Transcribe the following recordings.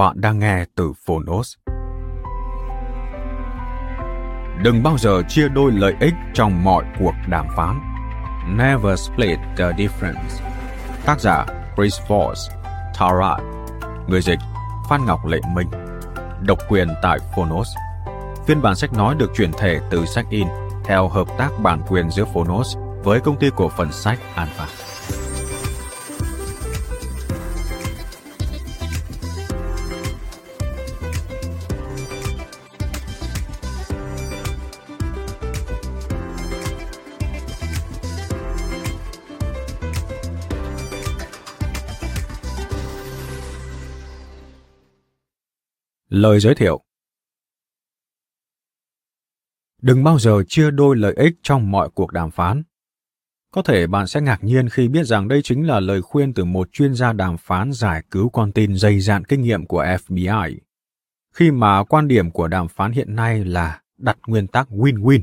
Bạn đang nghe từ Phonos. Đừng bao giờ chia đôi lợi ích trong mọi cuộc đàm phán. Never split the difference. Tác giả Chris Voss, Tarat. Người dịch Phan Ngọc Lệ Minh. Độc quyền tại Phonos. Phiên bản sách nói được chuyển thể từ sách in theo hợp tác bản quyền giữa Phonos với công ty cổ phần sách Alpha. Lời giới thiệu Đừng bao giờ chia đôi lợi ích trong mọi cuộc đàm phán. Có thể bạn sẽ ngạc nhiên khi biết rằng đây chính là lời khuyên từ một chuyên gia đàm phán giải cứu con tin dày dạn kinh nghiệm của FBI. Khi mà quan điểm của đàm phán hiện nay là đặt nguyên tắc win-win,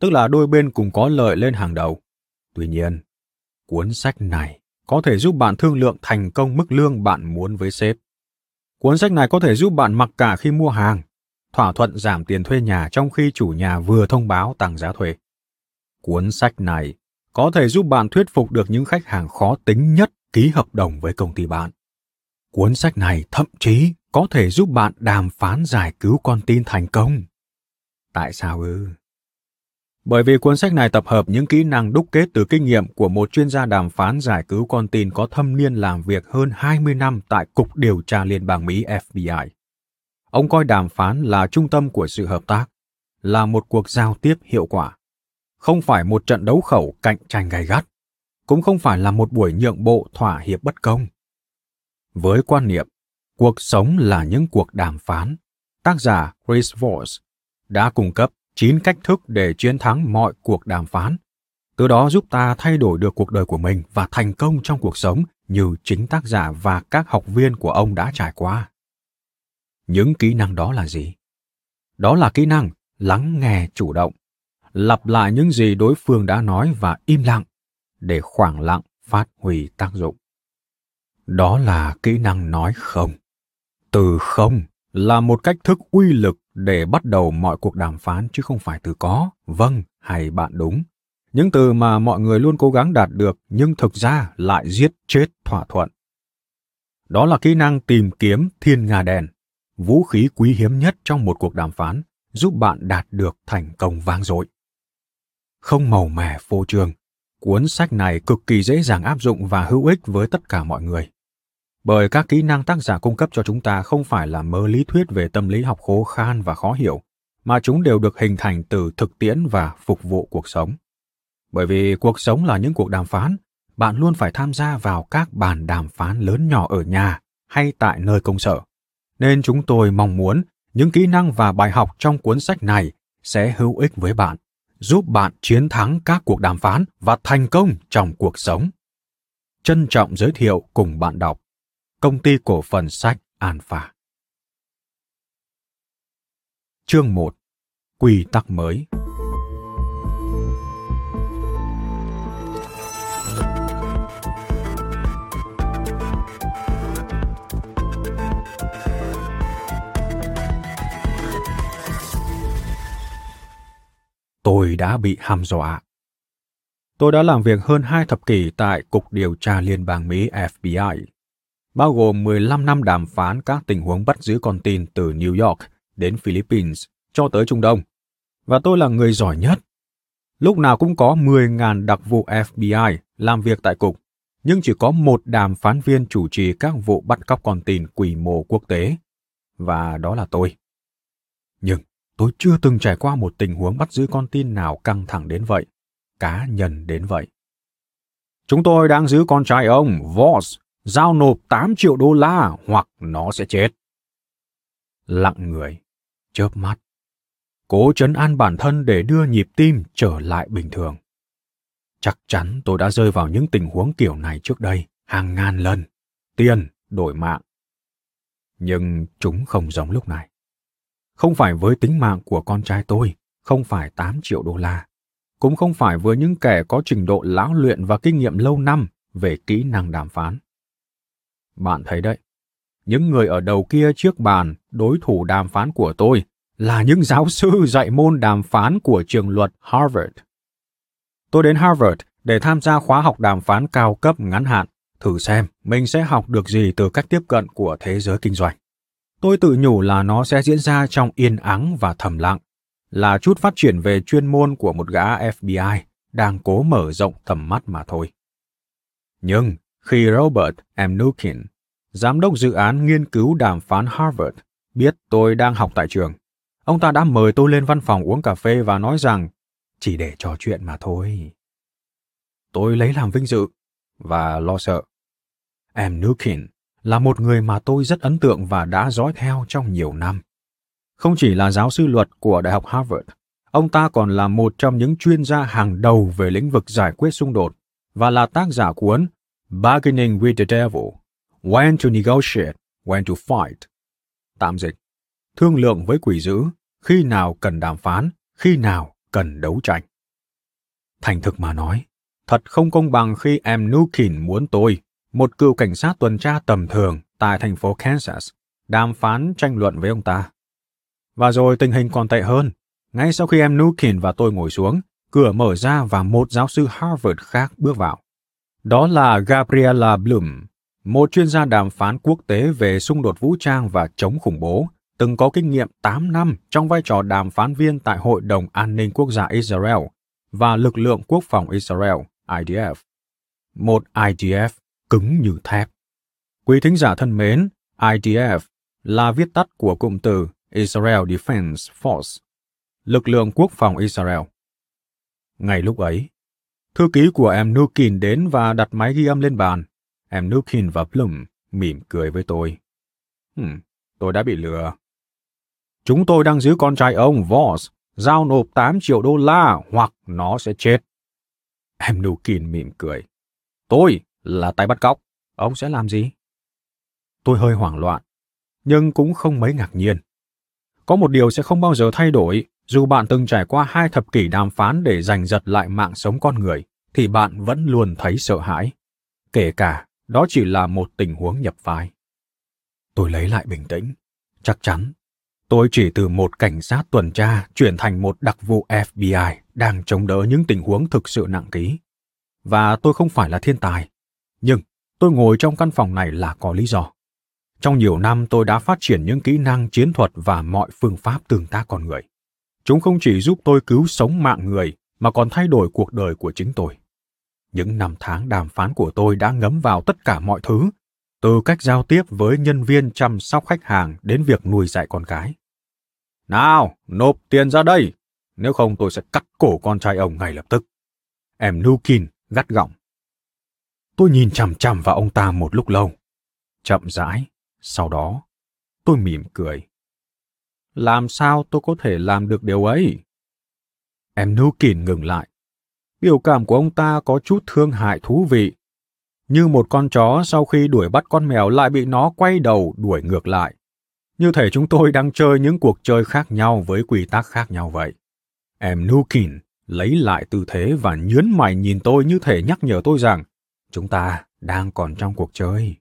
tức là đôi bên cùng có lợi lên hàng đầu. Tuy nhiên, cuốn sách này có thể giúp bạn thương lượng thành công mức lương bạn muốn với sếp Cuốn sách này có thể giúp bạn mặc cả khi mua hàng, thỏa thuận giảm tiền thuê nhà trong khi chủ nhà vừa thông báo tăng giá thuê. Cuốn sách này có thể giúp bạn thuyết phục được những khách hàng khó tính nhất ký hợp đồng với công ty bạn. Cuốn sách này thậm chí có thể giúp bạn đàm phán giải cứu con tin thành công. Tại sao ư? Bởi vì cuốn sách này tập hợp những kỹ năng đúc kết từ kinh nghiệm của một chuyên gia đàm phán giải cứu con tin có thâm niên làm việc hơn 20 năm tại Cục Điều tra Liên bang Mỹ FBI. Ông coi đàm phán là trung tâm của sự hợp tác, là một cuộc giao tiếp hiệu quả. Không phải một trận đấu khẩu cạnh tranh gay gắt, cũng không phải là một buổi nhượng bộ thỏa hiệp bất công. Với quan niệm, cuộc sống là những cuộc đàm phán, tác giả Chris Voss đã cung cấp 9 cách thức để chiến thắng mọi cuộc đàm phán. Từ đó giúp ta thay đổi được cuộc đời của mình và thành công trong cuộc sống như chính tác giả và các học viên của ông đã trải qua. Những kỹ năng đó là gì? Đó là kỹ năng lắng nghe chủ động, lặp lại những gì đối phương đã nói và im lặng để khoảng lặng phát huy tác dụng. Đó là kỹ năng nói không. Từ không là một cách thức uy lực để bắt đầu mọi cuộc đàm phán chứ không phải từ có, vâng hay bạn đúng. Những từ mà mọi người luôn cố gắng đạt được nhưng thực ra lại giết chết thỏa thuận. Đó là kỹ năng tìm kiếm thiên nga đèn, vũ khí quý hiếm nhất trong một cuộc đàm phán, giúp bạn đạt được thành công vang dội. Không màu mè phô trương, cuốn sách này cực kỳ dễ dàng áp dụng và hữu ích với tất cả mọi người bởi các kỹ năng tác giả cung cấp cho chúng ta không phải là mớ lý thuyết về tâm lý học khô khan và khó hiểu, mà chúng đều được hình thành từ thực tiễn và phục vụ cuộc sống. Bởi vì cuộc sống là những cuộc đàm phán, bạn luôn phải tham gia vào các bàn đàm phán lớn nhỏ ở nhà hay tại nơi công sở. Nên chúng tôi mong muốn những kỹ năng và bài học trong cuốn sách này sẽ hữu ích với bạn, giúp bạn chiến thắng các cuộc đàm phán và thành công trong cuộc sống. Trân trọng giới thiệu cùng bạn đọc Công ty cổ phần sách Alpha. Chương 1. Quy tắc mới. Tôi đã bị hăm dọa. Tôi đã làm việc hơn hai thập kỷ tại Cục Điều tra Liên bang Mỹ FBI, bao gồm 15 năm đàm phán các tình huống bắt giữ con tin từ New York đến Philippines cho tới Trung Đông. Và tôi là người giỏi nhất. Lúc nào cũng có 10.000 đặc vụ FBI làm việc tại cục, nhưng chỉ có một đàm phán viên chủ trì các vụ bắt cóc con tin quy mô quốc tế. Và đó là tôi. Nhưng tôi chưa từng trải qua một tình huống bắt giữ con tin nào căng thẳng đến vậy, cá nhân đến vậy. Chúng tôi đang giữ con trai ông, Voss, giao nộp 8 triệu đô la hoặc nó sẽ chết. Lặng người, chớp mắt, cố chấn an bản thân để đưa nhịp tim trở lại bình thường. Chắc chắn tôi đã rơi vào những tình huống kiểu này trước đây, hàng ngàn lần. Tiền, đổi mạng. Nhưng chúng không giống lúc này. Không phải với tính mạng của con trai tôi, không phải 8 triệu đô la. Cũng không phải với những kẻ có trình độ lão luyện và kinh nghiệm lâu năm về kỹ năng đàm phán. Bạn thấy đấy, những người ở đầu kia trước bàn, đối thủ đàm phán của tôi, là những giáo sư dạy môn đàm phán của trường luật Harvard. Tôi đến Harvard để tham gia khóa học đàm phán cao cấp ngắn hạn, thử xem mình sẽ học được gì từ cách tiếp cận của thế giới kinh doanh. Tôi tự nhủ là nó sẽ diễn ra trong yên ắng và thầm lặng, là chút phát triển về chuyên môn của một gã FBI đang cố mở rộng tầm mắt mà thôi. Nhưng khi Robert M. Nukin, giám đốc dự án nghiên cứu đàm phán Harvard, biết tôi đang học tại trường, ông ta đã mời tôi lên văn phòng uống cà phê và nói rằng chỉ để trò chuyện mà thôi. Tôi lấy làm vinh dự và lo sợ. Em Nukin là một người mà tôi rất ấn tượng và đã dõi theo trong nhiều năm. Không chỉ là giáo sư luật của Đại học Harvard, ông ta còn là một trong những chuyên gia hàng đầu về lĩnh vực giải quyết xung đột và là tác giả cuốn Bargaining with the Devil, When to Negotiate, When to Fight. Tạm dịch, thương lượng với quỷ dữ, khi nào cần đàm phán, khi nào cần đấu tranh. Thành thực mà nói, thật không công bằng khi em Nukin muốn tôi, một cựu cảnh sát tuần tra tầm thường tại thành phố Kansas, đàm phán tranh luận với ông ta. Và rồi tình hình còn tệ hơn. Ngay sau khi em Nukin và tôi ngồi xuống, cửa mở ra và một giáo sư Harvard khác bước vào. Đó là Gabriela Blum, một chuyên gia đàm phán quốc tế về xung đột vũ trang và chống khủng bố, từng có kinh nghiệm 8 năm trong vai trò đàm phán viên tại Hội đồng An ninh Quốc gia Israel và lực lượng quốc phòng Israel, IDF. Một IDF cứng như thép. Quý thính giả thân mến, IDF là viết tắt của cụm từ Israel Defense Force, lực lượng quốc phòng Israel. Ngày lúc ấy, thư ký của em Nukin đến và đặt máy ghi âm lên bàn. Em Nukin và Plum mỉm cười với tôi. Hmm, tôi đã bị lừa. Chúng tôi đang giữ con trai ông Voss, giao nộp 8 triệu đô la hoặc nó sẽ chết. Em Nukin mỉm cười. Tôi là tay bắt cóc. Ông sẽ làm gì? Tôi hơi hoảng loạn, nhưng cũng không mấy ngạc nhiên. Có một điều sẽ không bao giờ thay đổi, dù bạn từng trải qua hai thập kỷ đàm phán để giành giật lại mạng sống con người, thì bạn vẫn luôn thấy sợ hãi. Kể cả đó chỉ là một tình huống nhập vai. Tôi lấy lại bình tĩnh. Chắc chắn, tôi chỉ từ một cảnh sát tuần tra chuyển thành một đặc vụ FBI đang chống đỡ những tình huống thực sự nặng ký. Và tôi không phải là thiên tài. Nhưng tôi ngồi trong căn phòng này là có lý do. Trong nhiều năm tôi đã phát triển những kỹ năng chiến thuật và mọi phương pháp tương tác con người. Chúng không chỉ giúp tôi cứu sống mạng người mà còn thay đổi cuộc đời của chính tôi. Những năm tháng đàm phán của tôi đã ngấm vào tất cả mọi thứ, từ cách giao tiếp với nhân viên chăm sóc khách hàng đến việc nuôi dạy con cái. Nào, nộp tiền ra đây, nếu không tôi sẽ cắt cổ con trai ông ngay lập tức. Em Nukin gắt gỏng. Tôi nhìn chằm chằm vào ông ta một lúc lâu. Chậm rãi, sau đó, tôi mỉm cười. Làm sao tôi có thể làm được điều ấy? Em Nukin ngừng lại. Biểu cảm của ông ta có chút thương hại thú vị. Như một con chó sau khi đuổi bắt con mèo lại bị nó quay đầu đuổi ngược lại. Như thể chúng tôi đang chơi những cuộc chơi khác nhau với quy tắc khác nhau vậy. Em Nukin lấy lại tư thế và nhớn mày nhìn tôi như thể nhắc nhở tôi rằng chúng ta đang còn trong cuộc chơi.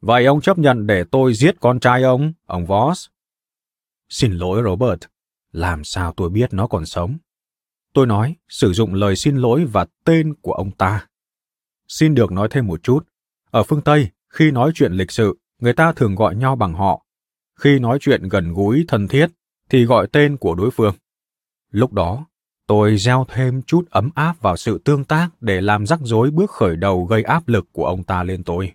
Vậy ông chấp nhận để tôi giết con trai ông, ông Voss? Xin lỗi Robert, làm sao tôi biết nó còn sống? Tôi nói, sử dụng lời xin lỗi và tên của ông ta. Xin được nói thêm một chút. Ở phương Tây, khi nói chuyện lịch sự, người ta thường gọi nhau bằng họ. Khi nói chuyện gần gũi, thân thiết, thì gọi tên của đối phương. Lúc đó, tôi gieo thêm chút ấm áp vào sự tương tác để làm rắc rối bước khởi đầu gây áp lực của ông ta lên tôi.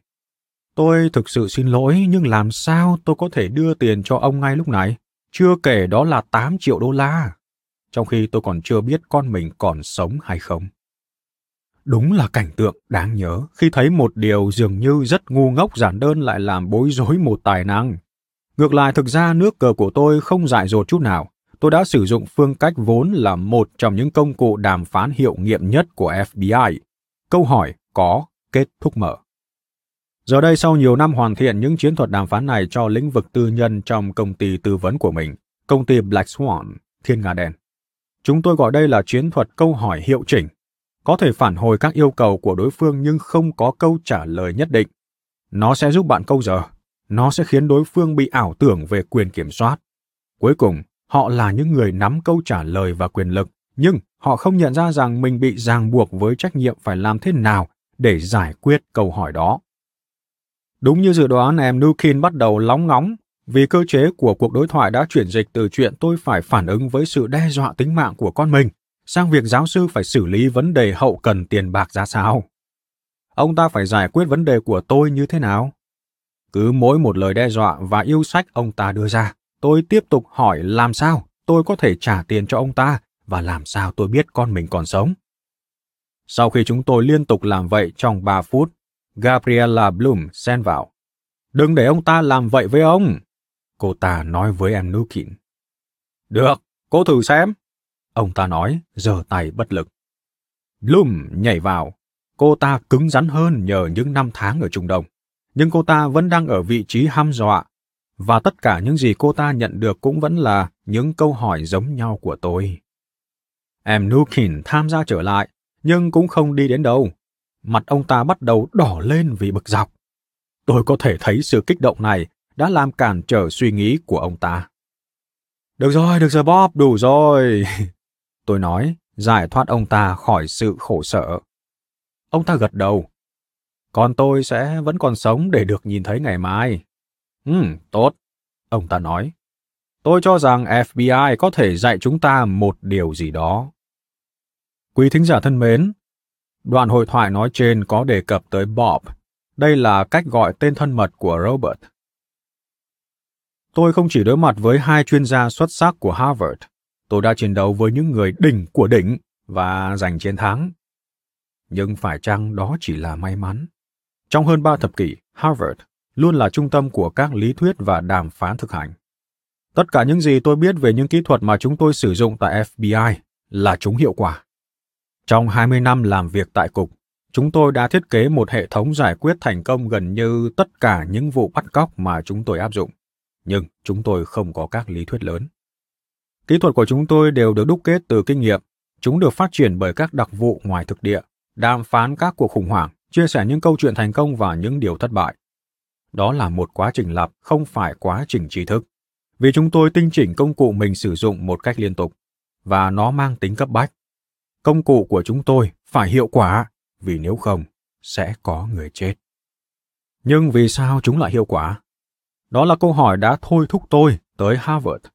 Tôi thực sự xin lỗi, nhưng làm sao tôi có thể đưa tiền cho ông ngay lúc này? Chưa kể đó là 8 triệu đô la, trong khi tôi còn chưa biết con mình còn sống hay không. Đúng là cảnh tượng đáng nhớ khi thấy một điều dường như rất ngu ngốc giản đơn lại làm bối rối một tài năng. Ngược lại thực ra nước cờ của tôi không dại dột chút nào. Tôi đã sử dụng phương cách vốn là một trong những công cụ đàm phán hiệu nghiệm nhất của FBI. Câu hỏi có kết thúc mở. Giờ đây sau nhiều năm hoàn thiện những chiến thuật đàm phán này cho lĩnh vực tư nhân trong công ty tư vấn của mình, công ty Black Swan, Thiên Nga Đen. Chúng tôi gọi đây là chiến thuật câu hỏi hiệu chỉnh. Có thể phản hồi các yêu cầu của đối phương nhưng không có câu trả lời nhất định. Nó sẽ giúp bạn câu giờ. Nó sẽ khiến đối phương bị ảo tưởng về quyền kiểm soát. Cuối cùng, họ là những người nắm câu trả lời và quyền lực, nhưng họ không nhận ra rằng mình bị ràng buộc với trách nhiệm phải làm thế nào để giải quyết câu hỏi đó. Đúng như dự đoán, em Nukin bắt đầu lóng ngóng vì cơ chế của cuộc đối thoại đã chuyển dịch từ chuyện tôi phải phản ứng với sự đe dọa tính mạng của con mình sang việc giáo sư phải xử lý vấn đề hậu cần tiền bạc ra sao. Ông ta phải giải quyết vấn đề của tôi như thế nào? Cứ mỗi một lời đe dọa và yêu sách ông ta đưa ra, tôi tiếp tục hỏi làm sao tôi có thể trả tiền cho ông ta và làm sao tôi biết con mình còn sống. Sau khi chúng tôi liên tục làm vậy trong 3 phút, Gabriella Bloom xen vào. Đừng để ông ta làm vậy với ông. Cô ta nói với em Nukin. Được, cô thử xem. Ông ta nói, giơ tay bất lực. Bloom nhảy vào. Cô ta cứng rắn hơn nhờ những năm tháng ở Trung Đông. Nhưng cô ta vẫn đang ở vị trí ham dọa. Và tất cả những gì cô ta nhận được cũng vẫn là những câu hỏi giống nhau của tôi. Em Nukin tham gia trở lại, nhưng cũng không đi đến đâu mặt ông ta bắt đầu đỏ lên vì bực dọc. Tôi có thể thấy sự kích động này đã làm cản trở suy nghĩ của ông ta. Được rồi, được rồi Bob, đủ rồi. Tôi nói, giải thoát ông ta khỏi sự khổ sở. Ông ta gật đầu. Còn tôi sẽ vẫn còn sống để được nhìn thấy ngày mai. Ừ, tốt. Ông ta nói. Tôi cho rằng FBI có thể dạy chúng ta một điều gì đó. Quý thính giả thân mến, Đoạn hội thoại nói trên có đề cập tới Bob. Đây là cách gọi tên thân mật của Robert. Tôi không chỉ đối mặt với hai chuyên gia xuất sắc của Harvard, tôi đã chiến đấu với những người đỉnh của đỉnh và giành chiến thắng. Nhưng phải chăng đó chỉ là may mắn? Trong hơn ba thập kỷ, Harvard luôn là trung tâm của các lý thuyết và đàm phán thực hành. Tất cả những gì tôi biết về những kỹ thuật mà chúng tôi sử dụng tại FBI là chúng hiệu quả. Trong 20 năm làm việc tại cục, chúng tôi đã thiết kế một hệ thống giải quyết thành công gần như tất cả những vụ bắt cóc mà chúng tôi áp dụng. Nhưng chúng tôi không có các lý thuyết lớn. Kỹ thuật của chúng tôi đều được đúc kết từ kinh nghiệm. Chúng được phát triển bởi các đặc vụ ngoài thực địa, đàm phán các cuộc khủng hoảng, chia sẻ những câu chuyện thành công và những điều thất bại. Đó là một quá trình lặp, không phải quá trình trí thức. Vì chúng tôi tinh chỉnh công cụ mình sử dụng một cách liên tục, và nó mang tính cấp bách công cụ của chúng tôi phải hiệu quả, vì nếu không, sẽ có người chết. Nhưng vì sao chúng lại hiệu quả? Đó là câu hỏi đã thôi thúc tôi tới Harvard,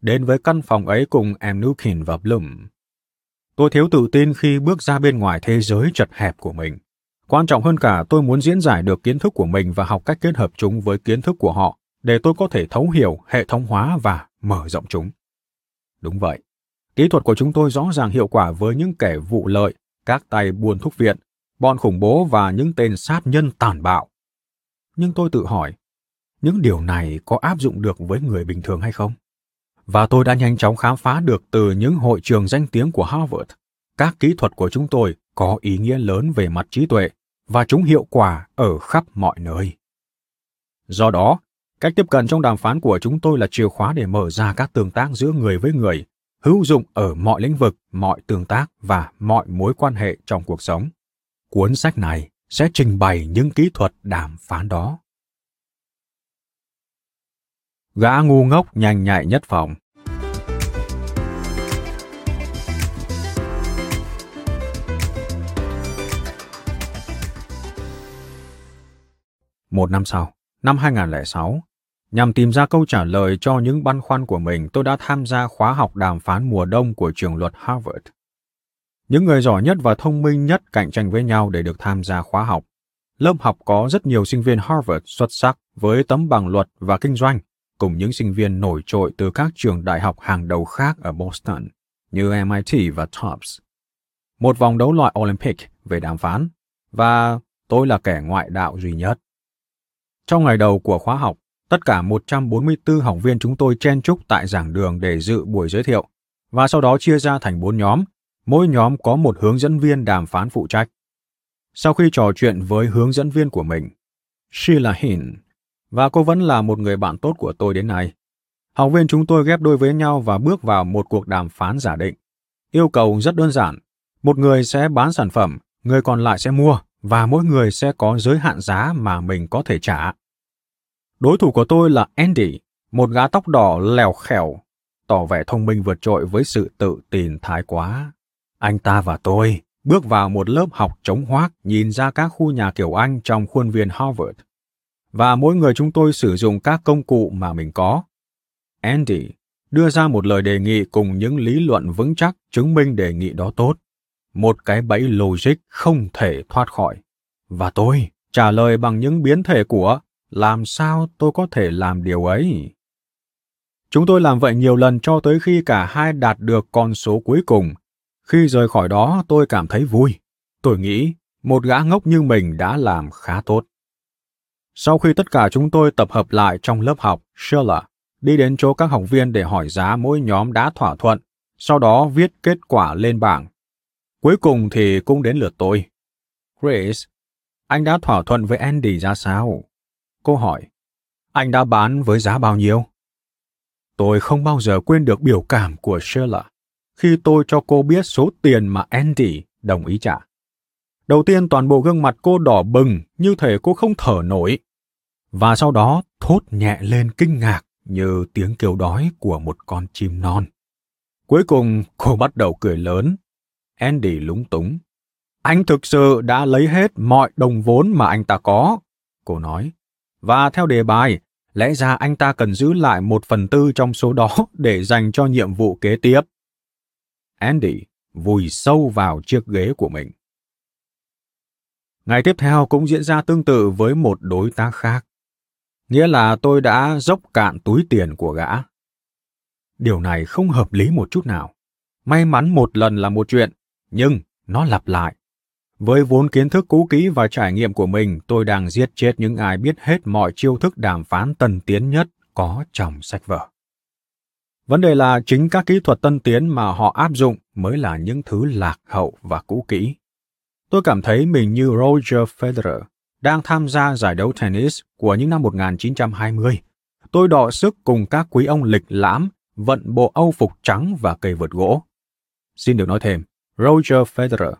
đến với căn phòng ấy cùng em Nukin và Bloom. Tôi thiếu tự tin khi bước ra bên ngoài thế giới chật hẹp của mình. Quan trọng hơn cả, tôi muốn diễn giải được kiến thức của mình và học cách kết hợp chúng với kiến thức của họ để tôi có thể thấu hiểu, hệ thống hóa và mở rộng chúng. Đúng vậy, Kỹ thuật của chúng tôi rõ ràng hiệu quả với những kẻ vụ lợi, các tay buôn thuốc viện, bọn khủng bố và những tên sát nhân tàn bạo. Nhưng tôi tự hỏi, những điều này có áp dụng được với người bình thường hay không? Và tôi đã nhanh chóng khám phá được từ những hội trường danh tiếng của Harvard, các kỹ thuật của chúng tôi có ý nghĩa lớn về mặt trí tuệ và chúng hiệu quả ở khắp mọi nơi. Do đó, cách tiếp cận trong đàm phán của chúng tôi là chìa khóa để mở ra các tương tác giữa người với người hữu dụng ở mọi lĩnh vực, mọi tương tác và mọi mối quan hệ trong cuộc sống. Cuốn sách này sẽ trình bày những kỹ thuật đàm phán đó. Gã ngu ngốc nhanh nhạy nhất phòng Một năm sau, năm 2006, nhằm tìm ra câu trả lời cho những băn khoăn của mình, tôi đã tham gia khóa học đàm phán mùa đông của trường luật Harvard. Những người giỏi nhất và thông minh nhất cạnh tranh với nhau để được tham gia khóa học. Lớp học có rất nhiều sinh viên Harvard xuất sắc với tấm bằng luật và kinh doanh, cùng những sinh viên nổi trội từ các trường đại học hàng đầu khác ở Boston, như MIT và Tufts. Một vòng đấu loại Olympic về đàm phán, và tôi là kẻ ngoại đạo duy nhất. Trong ngày đầu của khóa học, tất cả 144 học viên chúng tôi chen chúc tại giảng đường để dự buổi giới thiệu, và sau đó chia ra thành bốn nhóm, mỗi nhóm có một hướng dẫn viên đàm phán phụ trách. Sau khi trò chuyện với hướng dẫn viên của mình, Sheila Hin, và cô vẫn là một người bạn tốt của tôi đến nay, học viên chúng tôi ghép đôi với nhau và bước vào một cuộc đàm phán giả định. Yêu cầu rất đơn giản, một người sẽ bán sản phẩm, người còn lại sẽ mua, và mỗi người sẽ có giới hạn giá mà mình có thể trả. Đối thủ của tôi là Andy, một gã tóc đỏ lèo khèo, tỏ vẻ thông minh vượt trội với sự tự tin thái quá. Anh ta và tôi bước vào một lớp học chống hoác nhìn ra các khu nhà kiểu Anh trong khuôn viên Harvard. Và mỗi người chúng tôi sử dụng các công cụ mà mình có. Andy đưa ra một lời đề nghị cùng những lý luận vững chắc chứng minh đề nghị đó tốt. Một cái bẫy logic không thể thoát khỏi. Và tôi trả lời bằng những biến thể của làm sao tôi có thể làm điều ấy. Chúng tôi làm vậy nhiều lần cho tới khi cả hai đạt được con số cuối cùng khi rời khỏi đó tôi cảm thấy vui. Tôi nghĩ một gã ngốc như mình đã làm khá tốt. Sau khi tất cả chúng tôi tập hợp lại trong lớp học, Sheila đi đến chỗ các học viên để hỏi giá mỗi nhóm đã thỏa thuận, sau đó viết kết quả lên bảng. Cuối cùng thì cũng đến lượt tôi. Grace, anh đã thỏa thuận với Andy ra sao? Cô hỏi, anh đã bán với giá bao nhiêu? Tôi không bao giờ quên được biểu cảm của Sheila khi tôi cho cô biết số tiền mà Andy đồng ý trả. Đầu tiên toàn bộ gương mặt cô đỏ bừng như thể cô không thở nổi. Và sau đó thốt nhẹ lên kinh ngạc như tiếng kêu đói của một con chim non. Cuối cùng cô bắt đầu cười lớn. Andy lúng túng. Anh thực sự đã lấy hết mọi đồng vốn mà anh ta có, cô nói. Và theo đề bài, lẽ ra anh ta cần giữ lại một phần tư trong số đó để dành cho nhiệm vụ kế tiếp. Andy vùi sâu vào chiếc ghế của mình. Ngày tiếp theo cũng diễn ra tương tự với một đối tác khác. Nghĩa là tôi đã dốc cạn túi tiền của gã. Điều này không hợp lý một chút nào. May mắn một lần là một chuyện, nhưng nó lặp lại. Với vốn kiến thức cũ kỹ và trải nghiệm của mình, tôi đang giết chết những ai biết hết mọi chiêu thức đàm phán tân tiến nhất có trong sách vở. Vấn đề là chính các kỹ thuật tân tiến mà họ áp dụng mới là những thứ lạc hậu và cũ kỹ. Tôi cảm thấy mình như Roger Federer đang tham gia giải đấu tennis của những năm 1920. Tôi đọ sức cùng các quý ông lịch lãm vận bộ âu phục trắng và cây vượt gỗ. Xin được nói thêm, Roger Federer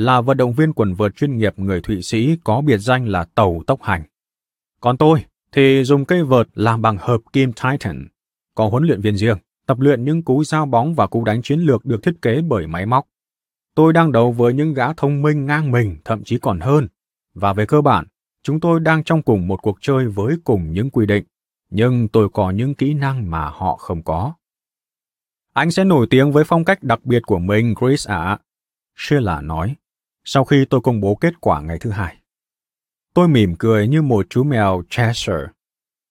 là vận động viên quần vợt chuyên nghiệp người Thụy Sĩ có biệt danh là tàu tốc hành. Còn tôi thì dùng cây vợt làm bằng hợp kim Titan, có huấn luyện viên riêng tập luyện những cú giao bóng và cú đánh chiến lược được thiết kế bởi máy móc. Tôi đang đấu với những gã thông minh ngang mình, thậm chí còn hơn. Và về cơ bản, chúng tôi đang trong cùng một cuộc chơi với cùng những quy định, nhưng tôi có những kỹ năng mà họ không có. Anh sẽ nổi tiếng với phong cách đặc biệt của mình, Chris ạ. À. Sheila nói, sau khi tôi công bố kết quả ngày thứ hai. Tôi mỉm cười như một chú mèo Cheshire.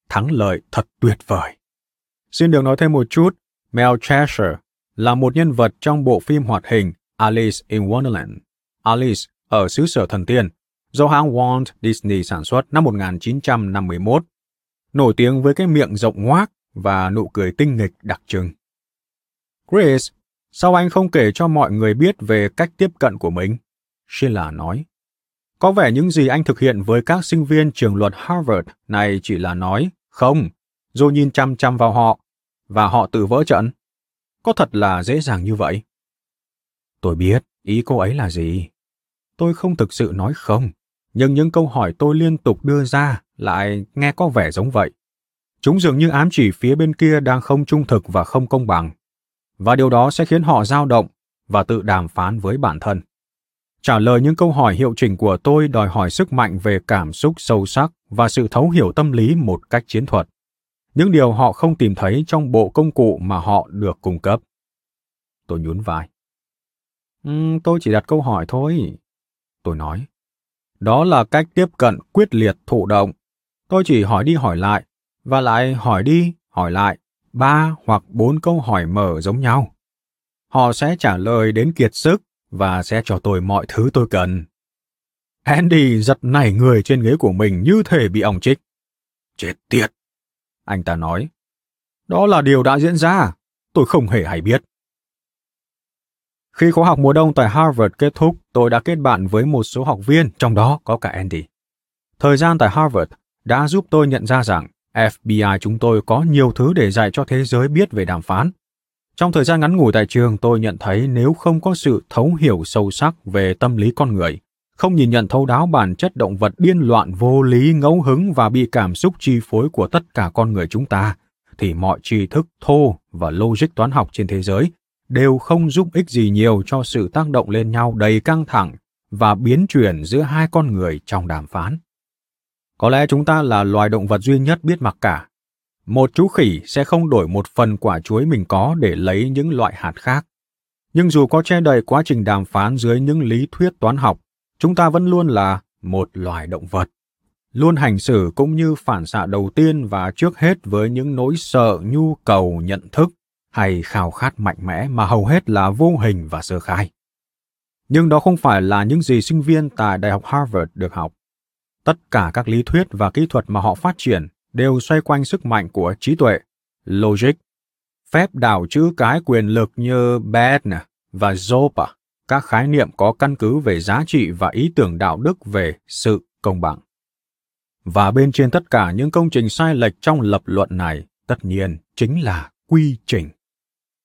Thắng lợi thật tuyệt vời. Xin được nói thêm một chút mèo Cheshire là một nhân vật trong bộ phim hoạt hình Alice in Wonderland. Alice ở xứ sở thần tiên, do hãng Walt Disney sản xuất năm 1951, nổi tiếng với cái miệng rộng ngoác và nụ cười tinh nghịch đặc trưng. Chris, sao anh không kể cho mọi người biết về cách tiếp cận của mình? Sheila nói. Có vẻ những gì anh thực hiện với các sinh viên trường luật Harvard này chỉ là nói, không, rồi nhìn chăm chăm vào họ, và họ tự vỡ trận. Có thật là dễ dàng như vậy? Tôi biết ý cô ấy là gì. Tôi không thực sự nói không, nhưng những câu hỏi tôi liên tục đưa ra lại nghe có vẻ giống vậy. Chúng dường như ám chỉ phía bên kia đang không trung thực và không công bằng. Và điều đó sẽ khiến họ dao động và tự đàm phán với bản thân. Trả lời những câu hỏi hiệu chỉnh của tôi đòi hỏi sức mạnh về cảm xúc sâu sắc và sự thấu hiểu tâm lý một cách chiến thuật. Những điều họ không tìm thấy trong bộ công cụ mà họ được cung cấp. Tôi nhún vai. Um, tôi chỉ đặt câu hỏi thôi. Tôi nói. Đó là cách tiếp cận quyết liệt thụ động. Tôi chỉ hỏi đi hỏi lại, và lại hỏi đi, hỏi lại, ba hoặc bốn câu hỏi mở giống nhau. Họ sẽ trả lời đến kiệt sức và sẽ cho tôi mọi thứ tôi cần. Andy giật nảy người trên ghế của mình như thể bị ong chích. Chết tiệt! Anh ta nói. Đó là điều đã diễn ra. Tôi không hề hay biết. Khi khóa học mùa đông tại Harvard kết thúc, tôi đã kết bạn với một số học viên, trong đó có cả Andy. Thời gian tại Harvard đã giúp tôi nhận ra rằng FBI chúng tôi có nhiều thứ để dạy cho thế giới biết về đàm phán. Trong thời gian ngắn ngủi tại trường, tôi nhận thấy nếu không có sự thấu hiểu sâu sắc về tâm lý con người, không nhìn nhận thấu đáo bản chất động vật điên loạn vô lý ngẫu hứng và bị cảm xúc chi phối của tất cả con người chúng ta, thì mọi tri thức thô và logic toán học trên thế giới đều không giúp ích gì nhiều cho sự tác động lên nhau đầy căng thẳng và biến chuyển giữa hai con người trong đàm phán. Có lẽ chúng ta là loài động vật duy nhất biết mặc cả. Một chú khỉ sẽ không đổi một phần quả chuối mình có để lấy những loại hạt khác. Nhưng dù có che đậy quá trình đàm phán dưới những lý thuyết toán học, chúng ta vẫn luôn là một loài động vật. Luôn hành xử cũng như phản xạ đầu tiên và trước hết với những nỗi sợ, nhu cầu, nhận thức hay khao khát mạnh mẽ mà hầu hết là vô hình và sơ khai. Nhưng đó không phải là những gì sinh viên tại Đại học Harvard được học. Tất cả các lý thuyết và kỹ thuật mà họ phát triển đều xoay quanh sức mạnh của trí tuệ, logic, phép đảo chữ cái quyền lực như bad và zopa, các khái niệm có căn cứ về giá trị và ý tưởng đạo đức về sự công bằng. Và bên trên tất cả những công trình sai lệch trong lập luận này, tất nhiên chính là quy trình.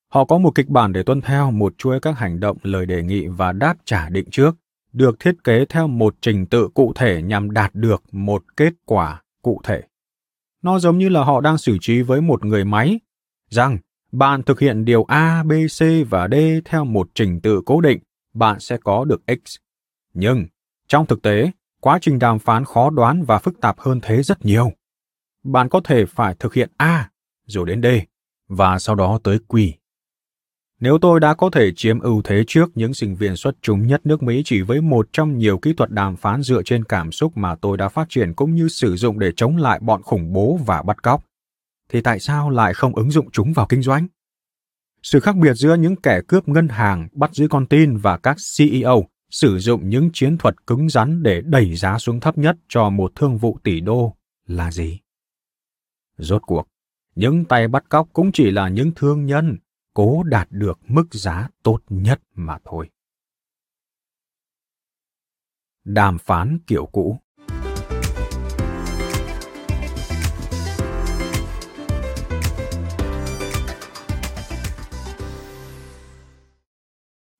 Họ có một kịch bản để tuân theo một chuỗi các hành động, lời đề nghị và đáp trả định trước, được thiết kế theo một trình tự cụ thể nhằm đạt được một kết quả cụ thể. Nó giống như là họ đang xử trí với một người máy, rằng bạn thực hiện điều A, B, C và D theo một trình tự cố định, bạn sẽ có được X. Nhưng, trong thực tế, quá trình đàm phán khó đoán và phức tạp hơn thế rất nhiều. Bạn có thể phải thực hiện A, rồi đến D, và sau đó tới Q. Nếu tôi đã có thể chiếm ưu thế trước những sinh viên xuất chúng nhất nước Mỹ chỉ với một trong nhiều kỹ thuật đàm phán dựa trên cảm xúc mà tôi đã phát triển cũng như sử dụng để chống lại bọn khủng bố và bắt cóc, thì tại sao lại không ứng dụng chúng vào kinh doanh? Sự khác biệt giữa những kẻ cướp ngân hàng bắt giữ con tin và các CEO sử dụng những chiến thuật cứng rắn để đẩy giá xuống thấp nhất cho một thương vụ tỷ đô là gì? Rốt cuộc, những tay bắt cóc cũng chỉ là những thương nhân cố đạt được mức giá tốt nhất mà thôi. Đàm phán kiểu cũ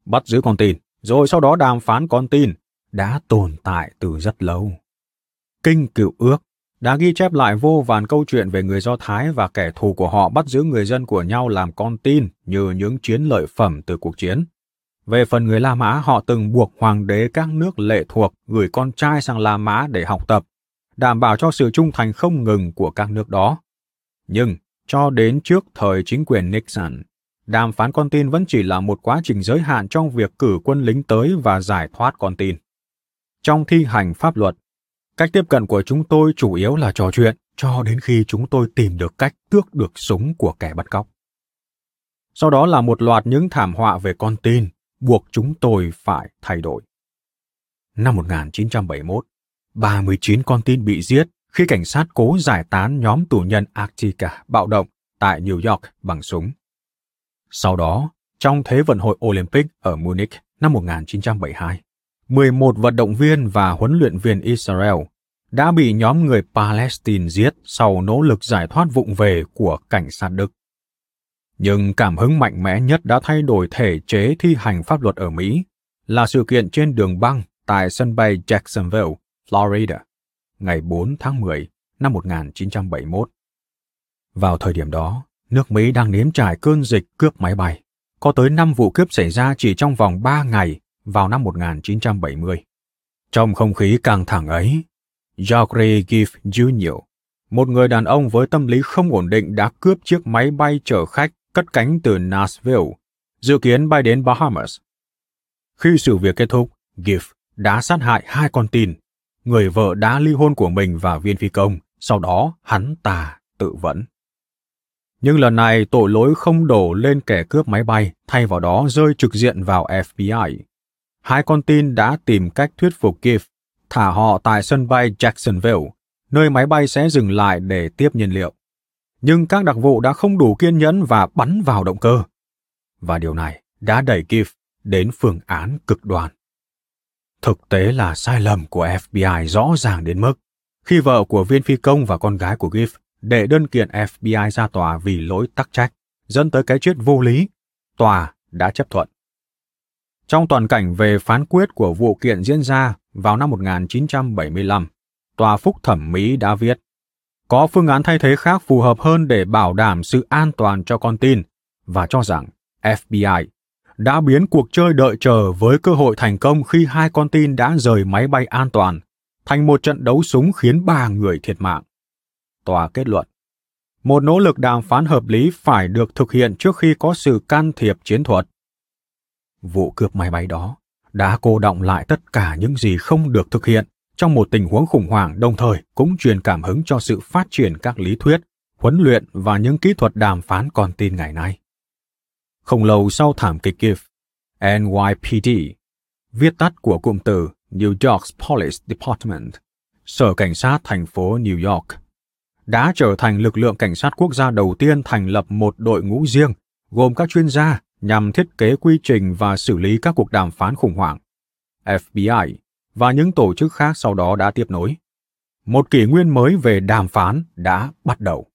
Bắt giữ con tin, rồi sau đó đàm phán con tin, đã tồn tại từ rất lâu. Kinh cựu ước đã ghi chép lại vô vàn câu chuyện về người Do Thái và kẻ thù của họ bắt giữ người dân của nhau làm con tin như những chiến lợi phẩm từ cuộc chiến. Về phần người La Mã, họ từng buộc hoàng đế các nước lệ thuộc gửi con trai sang La Mã để học tập, đảm bảo cho sự trung thành không ngừng của các nước đó. Nhưng, cho đến trước thời chính quyền Nixon, đàm phán con tin vẫn chỉ là một quá trình giới hạn trong việc cử quân lính tới và giải thoát con tin. Trong thi hành pháp luật, Cách tiếp cận của chúng tôi chủ yếu là trò chuyện cho đến khi chúng tôi tìm được cách tước được súng của kẻ bắt cóc. Sau đó là một loạt những thảm họa về con tin buộc chúng tôi phải thay đổi. Năm 1971, 39 con tin bị giết khi cảnh sát cố giải tán nhóm tù nhân Arctica bạo động tại New York bằng súng. Sau đó, trong Thế vận hội Olympic ở Munich năm 1972, 11 vận động viên và huấn luyện viên Israel đã bị nhóm người Palestine giết sau nỗ lực giải thoát vụng về của cảnh sát Đức. Nhưng cảm hứng mạnh mẽ nhất đã thay đổi thể chế thi hành pháp luật ở Mỹ là sự kiện trên đường băng tại sân bay Jacksonville, Florida, ngày 4 tháng 10 năm 1971. Vào thời điểm đó, nước Mỹ đang nếm trải cơn dịch cướp máy bay. Có tới 5 vụ cướp xảy ra chỉ trong vòng 3 ngày vào năm 1970. Trong không khí căng thẳng ấy, George Giff Jr., một người đàn ông với tâm lý không ổn định đã cướp chiếc máy bay chở khách cất cánh từ Nashville, dự kiến bay đến Bahamas. Khi sự việc kết thúc, Giff đã sát hại hai con tin, người vợ đã ly hôn của mình và viên phi công, sau đó hắn ta tự vẫn. Nhưng lần này tội lỗi không đổ lên kẻ cướp máy bay, thay vào đó rơi trực diện vào FBI. Hai con tin đã tìm cách thuyết phục Giff thả họ tại sân bay Jacksonville, nơi máy bay sẽ dừng lại để tiếp nhiên liệu. Nhưng các đặc vụ đã không đủ kiên nhẫn và bắn vào động cơ. Và điều này đã đẩy Giff đến phương án cực đoan. Thực tế là sai lầm của FBI rõ ràng đến mức khi vợ của viên phi công và con gái của Giff đệ đơn kiện FBI ra tòa vì lỗi tắc trách, dẫn tới cái chết vô lý, tòa đã chấp thuận. Trong toàn cảnh về phán quyết của vụ kiện diễn ra vào năm 1975, tòa phúc thẩm Mỹ đã viết có phương án thay thế khác phù hợp hơn để bảo đảm sự an toàn cho con tin và cho rằng FBI đã biến cuộc chơi đợi chờ với cơ hội thành công khi hai con tin đã rời máy bay an toàn thành một trận đấu súng khiến ba người thiệt mạng. Tòa kết luận, một nỗ lực đàm phán hợp lý phải được thực hiện trước khi có sự can thiệp chiến thuật. Vụ cướp máy bay đó đã cô động lại tất cả những gì không được thực hiện trong một tình huống khủng hoảng đồng thời cũng truyền cảm hứng cho sự phát triển các lý thuyết, huấn luyện và những kỹ thuật đàm phán con tin ngày nay. Không lâu sau thảm kịch Kiev, NYPD, viết tắt của cụm từ New York Police Department, Sở Cảnh sát thành phố New York, đã trở thành lực lượng cảnh sát quốc gia đầu tiên thành lập một đội ngũ riêng gồm các chuyên gia nhằm thiết kế quy trình và xử lý các cuộc đàm phán khủng hoảng. FBI và những tổ chức khác sau đó đã tiếp nối. Một kỷ nguyên mới về đàm phán đã bắt đầu.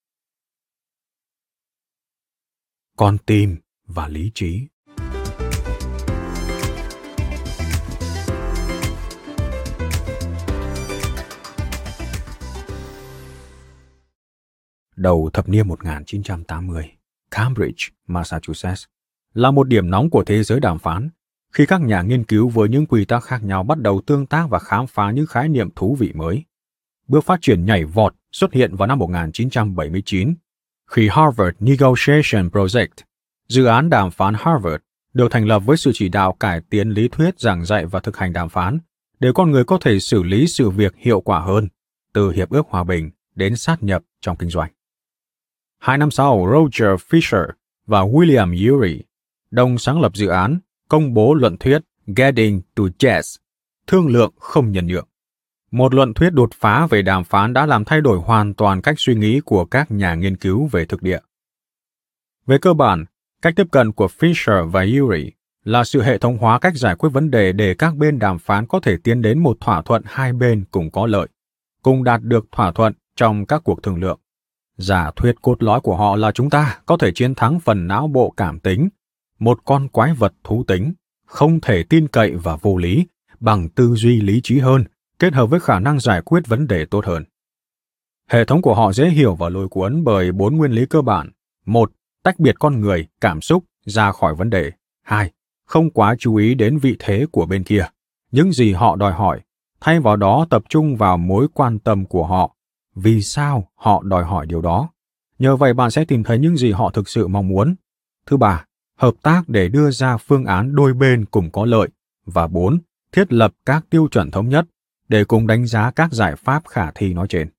Con tim và lý trí Đầu thập niên 1980, Cambridge, Massachusetts, là một điểm nóng của thế giới đàm phán, khi các nhà nghiên cứu với những quy tắc khác nhau bắt đầu tương tác và khám phá những khái niệm thú vị mới. Bước phát triển nhảy vọt xuất hiện vào năm 1979, khi Harvard Negotiation Project, dự án đàm phán Harvard, được thành lập với sự chỉ đạo cải tiến lý thuyết giảng dạy và thực hành đàm phán, để con người có thể xử lý sự việc hiệu quả hơn, từ hiệp ước hòa bình đến sát nhập trong kinh doanh. Hai năm sau, Roger Fisher và William Urey, đồng sáng lập dự án, công bố luận thuyết Getting to Jazz, thương lượng không nhân nhượng. Một luận thuyết đột phá về đàm phán đã làm thay đổi hoàn toàn cách suy nghĩ của các nhà nghiên cứu về thực địa. Về cơ bản, cách tiếp cận của Fisher và Urey là sự hệ thống hóa cách giải quyết vấn đề để các bên đàm phán có thể tiến đến một thỏa thuận hai bên cùng có lợi, cùng đạt được thỏa thuận trong các cuộc thương lượng. Giả thuyết cốt lõi của họ là chúng ta có thể chiến thắng phần não bộ cảm tính, một con quái vật thú tính, không thể tin cậy và vô lý, bằng tư duy lý trí hơn, kết hợp với khả năng giải quyết vấn đề tốt hơn. Hệ thống của họ dễ hiểu và lôi cuốn bởi bốn nguyên lý cơ bản. Một, tách biệt con người, cảm xúc ra khỏi vấn đề. Hai, không quá chú ý đến vị thế của bên kia, những gì họ đòi hỏi, thay vào đó tập trung vào mối quan tâm của họ vì sao họ đòi hỏi điều đó. Nhờ vậy bạn sẽ tìm thấy những gì họ thực sự mong muốn. Thứ ba, hợp tác để đưa ra phương án đôi bên cùng có lợi. Và bốn, thiết lập các tiêu chuẩn thống nhất để cùng đánh giá các giải pháp khả thi nói trên.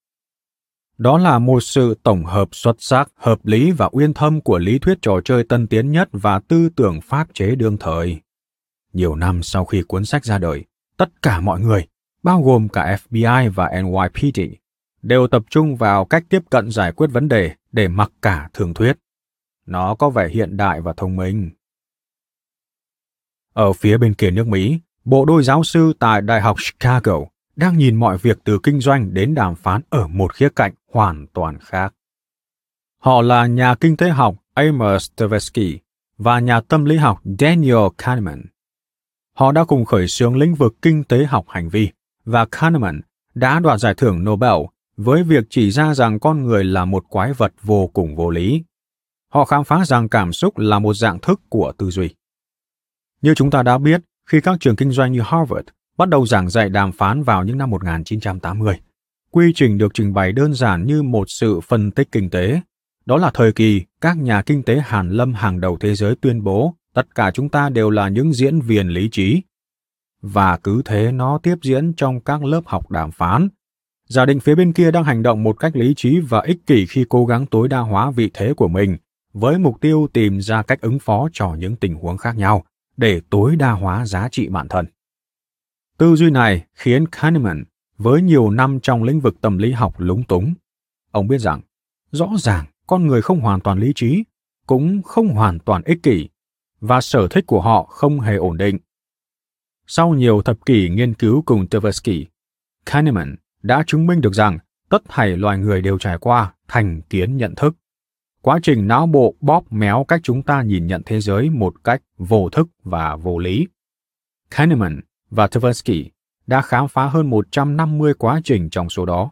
Đó là một sự tổng hợp xuất sắc, hợp lý và uyên thâm của lý thuyết trò chơi tân tiến nhất và tư tưởng pháp chế đương thời. Nhiều năm sau khi cuốn sách ra đời, tất cả mọi người, bao gồm cả FBI và NYPD, đều tập trung vào cách tiếp cận giải quyết vấn đề để mặc cả thường thuyết. Nó có vẻ hiện đại và thông minh. Ở phía bên kia nước Mỹ, bộ đôi giáo sư tại Đại học Chicago đang nhìn mọi việc từ kinh doanh đến đàm phán ở một khía cạnh hoàn toàn khác. Họ là nhà kinh tế học Amos Tversky và nhà tâm lý học Daniel Kahneman. Họ đã cùng khởi xướng lĩnh vực kinh tế học hành vi và Kahneman đã đoạt giải thưởng Nobel với việc chỉ ra rằng con người là một quái vật vô cùng vô lý. Họ khám phá rằng cảm xúc là một dạng thức của tư duy. Như chúng ta đã biết, khi các trường kinh doanh như Harvard bắt đầu giảng dạy đàm phán vào những năm 1980. Quy trình được trình bày đơn giản như một sự phân tích kinh tế. Đó là thời kỳ các nhà kinh tế hàn lâm hàng đầu thế giới tuyên bố tất cả chúng ta đều là những diễn viên lý trí. Và cứ thế nó tiếp diễn trong các lớp học đàm phán. Giả định phía bên kia đang hành động một cách lý trí và ích kỷ khi cố gắng tối đa hóa vị thế của mình, với mục tiêu tìm ra cách ứng phó cho những tình huống khác nhau để tối đa hóa giá trị bản thân. Tư duy này khiến Kahneman với nhiều năm trong lĩnh vực tâm lý học lúng túng. Ông biết rằng, rõ ràng con người không hoàn toàn lý trí, cũng không hoàn toàn ích kỷ, và sở thích của họ không hề ổn định. Sau nhiều thập kỷ nghiên cứu cùng Tversky, Kahneman đã chứng minh được rằng tất thảy loài người đều trải qua thành kiến nhận thức. Quá trình não bộ bóp méo cách chúng ta nhìn nhận thế giới một cách vô thức và vô lý. Kahneman và Tversky đã khám phá hơn 150 quá trình trong số đó.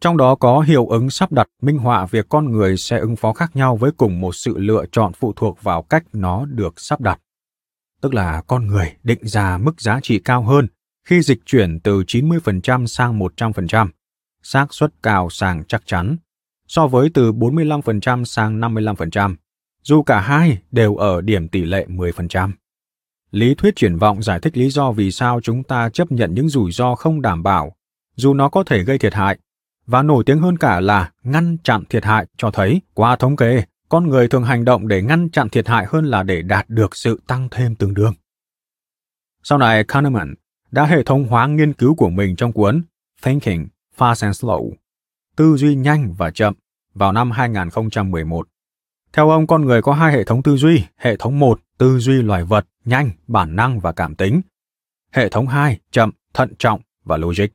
Trong đó có hiệu ứng sắp đặt minh họa việc con người sẽ ứng phó khác nhau với cùng một sự lựa chọn phụ thuộc vào cách nó được sắp đặt. Tức là con người định ra mức giá trị cao hơn khi dịch chuyển từ 90% sang 100%, xác suất cao sang chắc chắn, so với từ 45% sang 55%, dù cả hai đều ở điểm tỷ lệ 10%. Lý thuyết triển vọng giải thích lý do vì sao chúng ta chấp nhận những rủi ro không đảm bảo, dù nó có thể gây thiệt hại. Và nổi tiếng hơn cả là ngăn chặn thiệt hại cho thấy, qua thống kê, con người thường hành động để ngăn chặn thiệt hại hơn là để đạt được sự tăng thêm tương đương. Sau này, Kahneman đã hệ thống hóa nghiên cứu của mình trong cuốn Thinking Fast and Slow, Tư duy nhanh và chậm, vào năm 2011. Theo ông, con người có hai hệ thống tư duy, hệ thống 1 tư duy loài vật, nhanh, bản năng và cảm tính. Hệ thống 2, chậm, thận trọng và logic.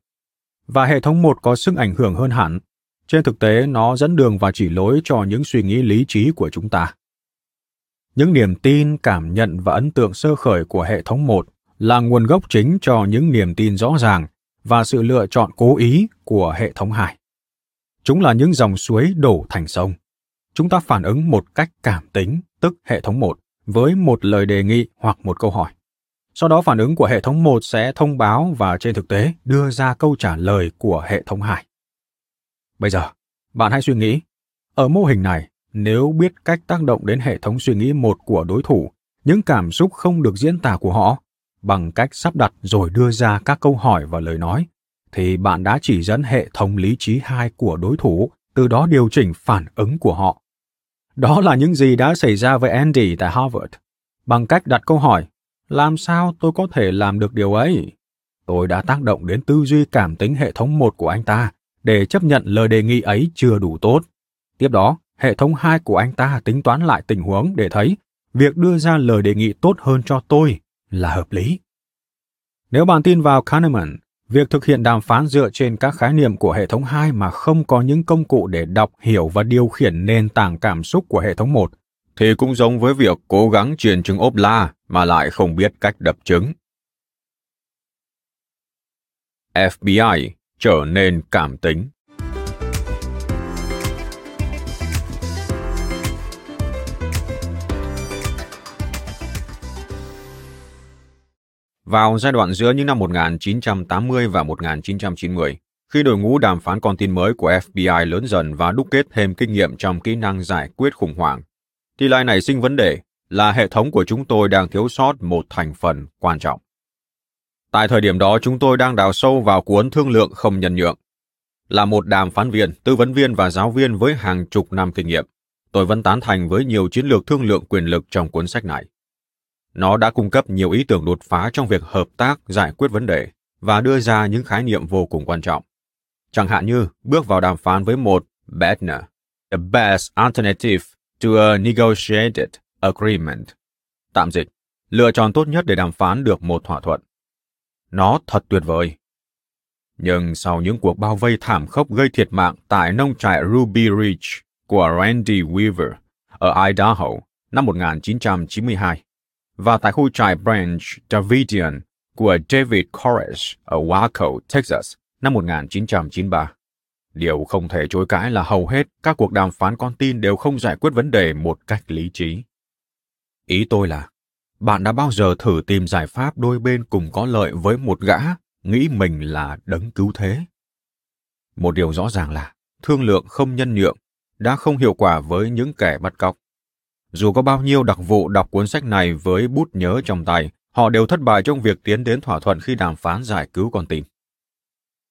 Và hệ thống 1 có sức ảnh hưởng hơn hẳn. Trên thực tế, nó dẫn đường và chỉ lối cho những suy nghĩ lý trí của chúng ta. Những niềm tin, cảm nhận và ấn tượng sơ khởi của hệ thống 1 là nguồn gốc chính cho những niềm tin rõ ràng và sự lựa chọn cố ý của hệ thống 2. Chúng là những dòng suối đổ thành sông. Chúng ta phản ứng một cách cảm tính, tức hệ thống 1, với một lời đề nghị hoặc một câu hỏi. Sau đó phản ứng của hệ thống 1 sẽ thông báo và trên thực tế đưa ra câu trả lời của hệ thống 2. Bây giờ, bạn hãy suy nghĩ, ở mô hình này, nếu biết cách tác động đến hệ thống suy nghĩ một của đối thủ, những cảm xúc không được diễn tả của họ, bằng cách sắp đặt rồi đưa ra các câu hỏi và lời nói, thì bạn đã chỉ dẫn hệ thống lý trí hai của đối thủ, từ đó điều chỉnh phản ứng của họ. Đó là những gì đã xảy ra với Andy tại Harvard. Bằng cách đặt câu hỏi, làm sao tôi có thể làm được điều ấy? Tôi đã tác động đến tư duy cảm tính hệ thống một của anh ta để chấp nhận lời đề nghị ấy chưa đủ tốt. Tiếp đó, hệ thống hai của anh ta tính toán lại tình huống để thấy việc đưa ra lời đề nghị tốt hơn cho tôi là hợp lý. Nếu bạn tin vào Kahneman, Việc thực hiện đàm phán dựa trên các khái niệm của hệ thống 2 mà không có những công cụ để đọc, hiểu và điều khiển nền tảng cảm xúc của hệ thống 1 thì cũng giống với việc cố gắng truyền trứng ốp la mà lại không biết cách đập trứng. FBI trở nên cảm tính Vào giai đoạn giữa những năm 1980 và 1990, khi đội ngũ đàm phán con tin mới của FBI lớn dần và đúc kết thêm kinh nghiệm trong kỹ năng giải quyết khủng hoảng, thì lại nảy sinh vấn đề là hệ thống của chúng tôi đang thiếu sót một thành phần quan trọng. Tại thời điểm đó, chúng tôi đang đào sâu vào cuốn thương lượng không nhân nhượng. Là một đàm phán viên, tư vấn viên và giáo viên với hàng chục năm kinh nghiệm, tôi vẫn tán thành với nhiều chiến lược thương lượng quyền lực trong cuốn sách này. Nó đã cung cấp nhiều ý tưởng đột phá trong việc hợp tác giải quyết vấn đề và đưa ra những khái niệm vô cùng quan trọng. Chẳng hạn như bước vào đàm phán với một Bettner, the best alternative to a negotiated agreement. Tạm dịch, lựa chọn tốt nhất để đàm phán được một thỏa thuận. Nó thật tuyệt vời. Nhưng sau những cuộc bao vây thảm khốc gây thiệt mạng tại nông trại Ruby Ridge của Randy Weaver ở Idaho năm 1992, và tại khu trại Branch Davidian của David Koresh ở Waco, Texas năm 1993. Điều không thể chối cãi là hầu hết các cuộc đàm phán con tin đều không giải quyết vấn đề một cách lý trí. Ý tôi là, bạn đã bao giờ thử tìm giải pháp đôi bên cùng có lợi với một gã nghĩ mình là đấng cứu thế? Một điều rõ ràng là thương lượng không nhân nhượng đã không hiệu quả với những kẻ bắt cóc. Dù có bao nhiêu đặc vụ đọc cuốn sách này với bút nhớ trong tay, họ đều thất bại trong việc tiến đến thỏa thuận khi đàm phán giải cứu con tin.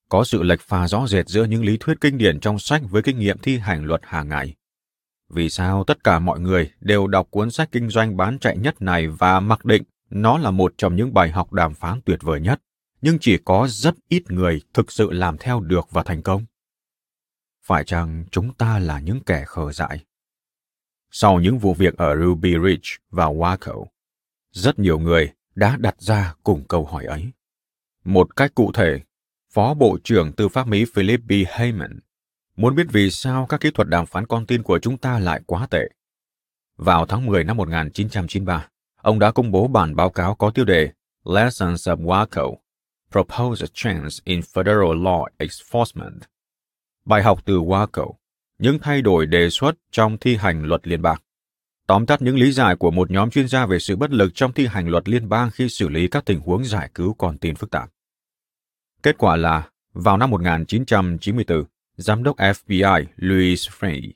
Có sự lệch pha rõ rệt giữa những lý thuyết kinh điển trong sách với kinh nghiệm thi hành luật hàng ngày. Vì sao tất cả mọi người đều đọc cuốn sách kinh doanh bán chạy nhất này và mặc định nó là một trong những bài học đàm phán tuyệt vời nhất, nhưng chỉ có rất ít người thực sự làm theo được và thành công? Phải chăng chúng ta là những kẻ khờ dại? Sau những vụ việc ở Ruby Ridge và Waco, rất nhiều người đã đặt ra cùng câu hỏi ấy. Một cách cụ thể, Phó Bộ trưởng Tư pháp Mỹ Philip B. Heyman muốn biết vì sao các kỹ thuật đàm phán con tin của chúng ta lại quá tệ. Vào tháng 10 năm 1993, ông đã công bố bản báo cáo có tiêu đề Lessons of Waco, Proposed Change in Federal Law Enforcement. Bài học từ Waco, những thay đổi đề xuất trong thi hành luật liên bang. Tóm tắt những lý giải của một nhóm chuyên gia về sự bất lực trong thi hành luật liên bang khi xử lý các tình huống giải cứu con tin phức tạp. Kết quả là, vào năm 1994, giám đốc FBI Louis Frey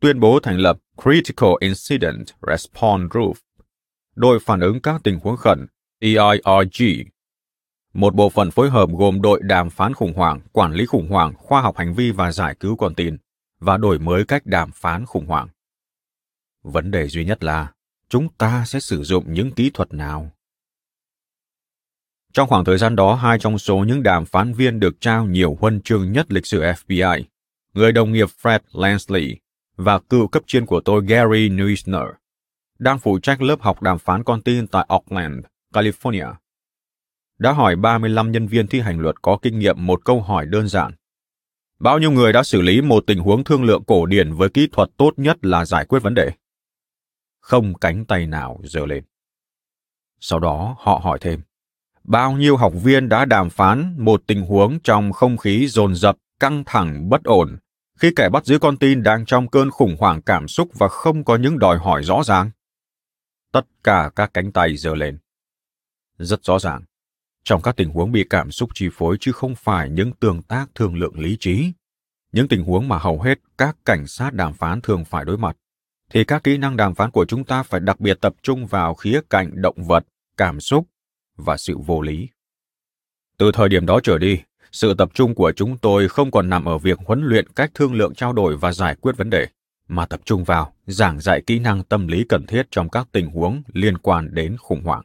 tuyên bố thành lập Critical Incident Response Group, đội phản ứng các tình huống khẩn EIRG, một bộ phận phối hợp gồm đội đàm phán khủng hoảng, quản lý khủng hoảng, khoa học hành vi và giải cứu con tin, và đổi mới cách đàm phán khủng hoảng. Vấn đề duy nhất là chúng ta sẽ sử dụng những kỹ thuật nào? Trong khoảng thời gian đó, hai trong số những đàm phán viên được trao nhiều huân chương nhất lịch sử FBI, người đồng nghiệp Fred Lansley và cựu cấp trên của tôi Gary Neusner, đang phụ trách lớp học đàm phán con tin tại Oakland, California. Đã hỏi 35 nhân viên thi hành luật có kinh nghiệm một câu hỏi đơn giản. Bao nhiêu người đã xử lý một tình huống thương lượng cổ điển với kỹ thuật tốt nhất là giải quyết vấn đề? Không cánh tay nào giơ lên. Sau đó họ hỏi thêm, bao nhiêu học viên đã đàm phán một tình huống trong không khí dồn dập, căng thẳng, bất ổn, khi kẻ bắt giữ con tin đang trong cơn khủng hoảng cảm xúc và không có những đòi hỏi rõ ràng? Tất cả các cánh tay giơ lên. Rất rõ ràng, trong các tình huống bị cảm xúc chi phối chứ không phải những tương tác thương lượng lý trí. Những tình huống mà hầu hết các cảnh sát đàm phán thường phải đối mặt, thì các kỹ năng đàm phán của chúng ta phải đặc biệt tập trung vào khía cạnh động vật, cảm xúc và sự vô lý. Từ thời điểm đó trở đi, sự tập trung của chúng tôi không còn nằm ở việc huấn luyện cách thương lượng trao đổi và giải quyết vấn đề, mà tập trung vào giảng dạy kỹ năng tâm lý cần thiết trong các tình huống liên quan đến khủng hoảng.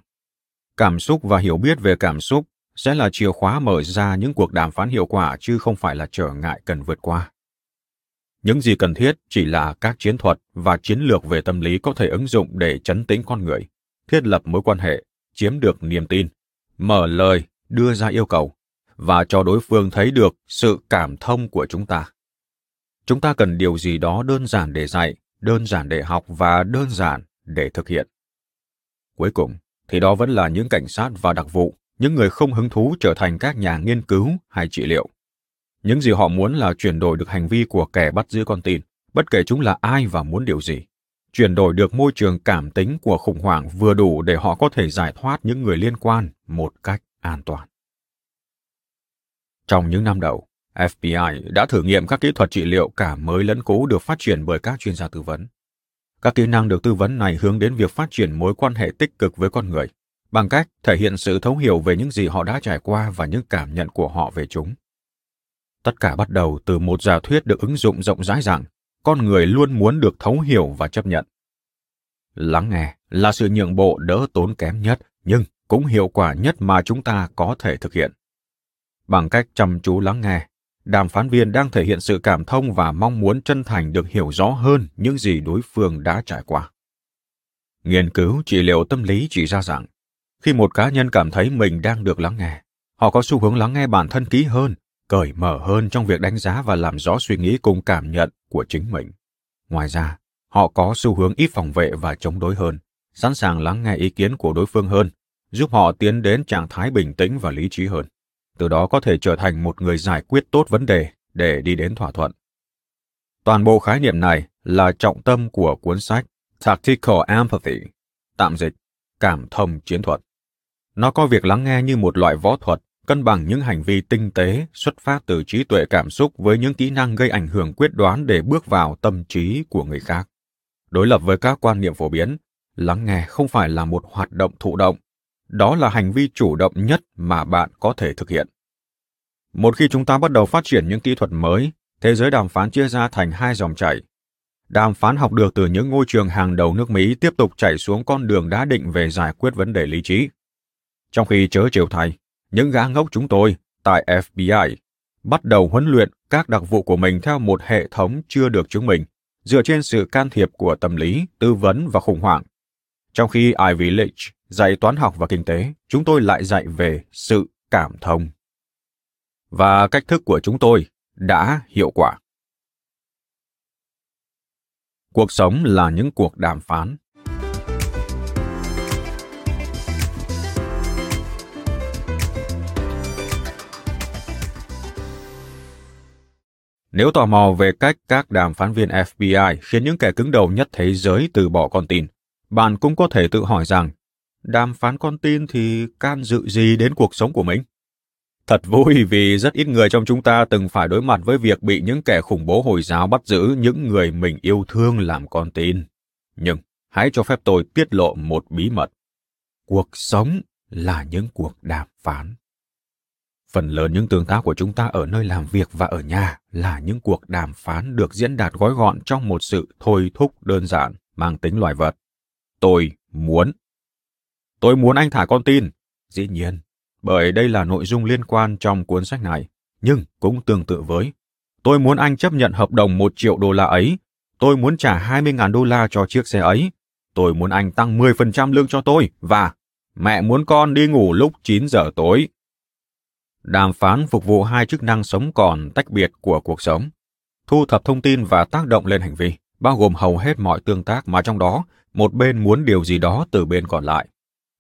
Cảm xúc và hiểu biết về cảm xúc sẽ là chìa khóa mở ra những cuộc đàm phán hiệu quả chứ không phải là trở ngại cần vượt qua. Những gì cần thiết chỉ là các chiến thuật và chiến lược về tâm lý có thể ứng dụng để chấn tĩnh con người, thiết lập mối quan hệ, chiếm được niềm tin, mở lời, đưa ra yêu cầu và cho đối phương thấy được sự cảm thông của chúng ta. Chúng ta cần điều gì đó đơn giản để dạy, đơn giản để học và đơn giản để thực hiện. Cuối cùng, thì đó vẫn là những cảnh sát và đặc vụ, những người không hứng thú trở thành các nhà nghiên cứu hay trị liệu. Những gì họ muốn là chuyển đổi được hành vi của kẻ bắt giữ con tin, bất kể chúng là ai và muốn điều gì. Chuyển đổi được môi trường cảm tính của khủng hoảng vừa đủ để họ có thể giải thoát những người liên quan một cách an toàn. Trong những năm đầu, FBI đã thử nghiệm các kỹ thuật trị liệu cả mới lẫn cũ được phát triển bởi các chuyên gia tư vấn. Các kỹ năng được tư vấn này hướng đến việc phát triển mối quan hệ tích cực với con người, bằng cách thể hiện sự thấu hiểu về những gì họ đã trải qua và những cảm nhận của họ về chúng. Tất cả bắt đầu từ một giả thuyết được ứng dụng rộng rãi rằng con người luôn muốn được thấu hiểu và chấp nhận. Lắng nghe là sự nhượng bộ đỡ tốn kém nhất, nhưng cũng hiệu quả nhất mà chúng ta có thể thực hiện. Bằng cách chăm chú lắng nghe, đàm phán viên đang thể hiện sự cảm thông và mong muốn chân thành được hiểu rõ hơn những gì đối phương đã trải qua. Nghiên cứu trị liệu tâm lý chỉ ra rằng, khi một cá nhân cảm thấy mình đang được lắng nghe, họ có xu hướng lắng nghe bản thân kỹ hơn, cởi mở hơn trong việc đánh giá và làm rõ suy nghĩ cùng cảm nhận của chính mình. Ngoài ra, họ có xu hướng ít phòng vệ và chống đối hơn, sẵn sàng lắng nghe ý kiến của đối phương hơn, giúp họ tiến đến trạng thái bình tĩnh và lý trí hơn từ đó có thể trở thành một người giải quyết tốt vấn đề để đi đến thỏa thuận. Toàn bộ khái niệm này là trọng tâm của cuốn sách Tactical Empathy, tạm dịch, cảm thông chiến thuật. Nó coi việc lắng nghe như một loại võ thuật, cân bằng những hành vi tinh tế xuất phát từ trí tuệ cảm xúc với những kỹ năng gây ảnh hưởng quyết đoán để bước vào tâm trí của người khác. Đối lập với các quan niệm phổ biến, lắng nghe không phải là một hoạt động thụ động, đó là hành vi chủ động nhất mà bạn có thể thực hiện. Một khi chúng ta bắt đầu phát triển những kỹ thuật mới, thế giới đàm phán chia ra thành hai dòng chảy. Đàm phán học được từ những ngôi trường hàng đầu nước Mỹ tiếp tục chảy xuống con đường đã định về giải quyết vấn đề lý trí. Trong khi chớ chiều thay, những gã ngốc chúng tôi tại FBI bắt đầu huấn luyện các đặc vụ của mình theo một hệ thống chưa được chứng minh, dựa trên sự can thiệp của tâm lý, tư vấn và khủng hoảng. Trong khi Ivy League dạy toán học và kinh tế, chúng tôi lại dạy về sự cảm thông. Và cách thức của chúng tôi đã hiệu quả. Cuộc sống là những cuộc đàm phán. Nếu tò mò về cách các đàm phán viên FBI khiến những kẻ cứng đầu nhất thế giới từ bỏ con tin, bạn cũng có thể tự hỏi rằng, đàm phán con tin thì can dự gì đến cuộc sống của mình? Thật vui vì rất ít người trong chúng ta từng phải đối mặt với việc bị những kẻ khủng bố Hồi giáo bắt giữ những người mình yêu thương làm con tin. Nhưng hãy cho phép tôi tiết lộ một bí mật. Cuộc sống là những cuộc đàm phán. Phần lớn những tương tác của chúng ta ở nơi làm việc và ở nhà là những cuộc đàm phán được diễn đạt gói gọn trong một sự thôi thúc đơn giản mang tính loài vật. Tôi muốn. Tôi muốn anh thả con tin. Dĩ nhiên, bởi đây là nội dung liên quan trong cuốn sách này, nhưng cũng tương tự với. Tôi muốn anh chấp nhận hợp đồng một triệu đô la ấy. Tôi muốn trả 20.000 đô la cho chiếc xe ấy. Tôi muốn anh tăng 10% lương cho tôi và mẹ muốn con đi ngủ lúc 9 giờ tối. Đàm phán phục vụ hai chức năng sống còn tách biệt của cuộc sống. Thu thập thông tin và tác động lên hành vi, bao gồm hầu hết mọi tương tác mà trong đó một bên muốn điều gì đó từ bên còn lại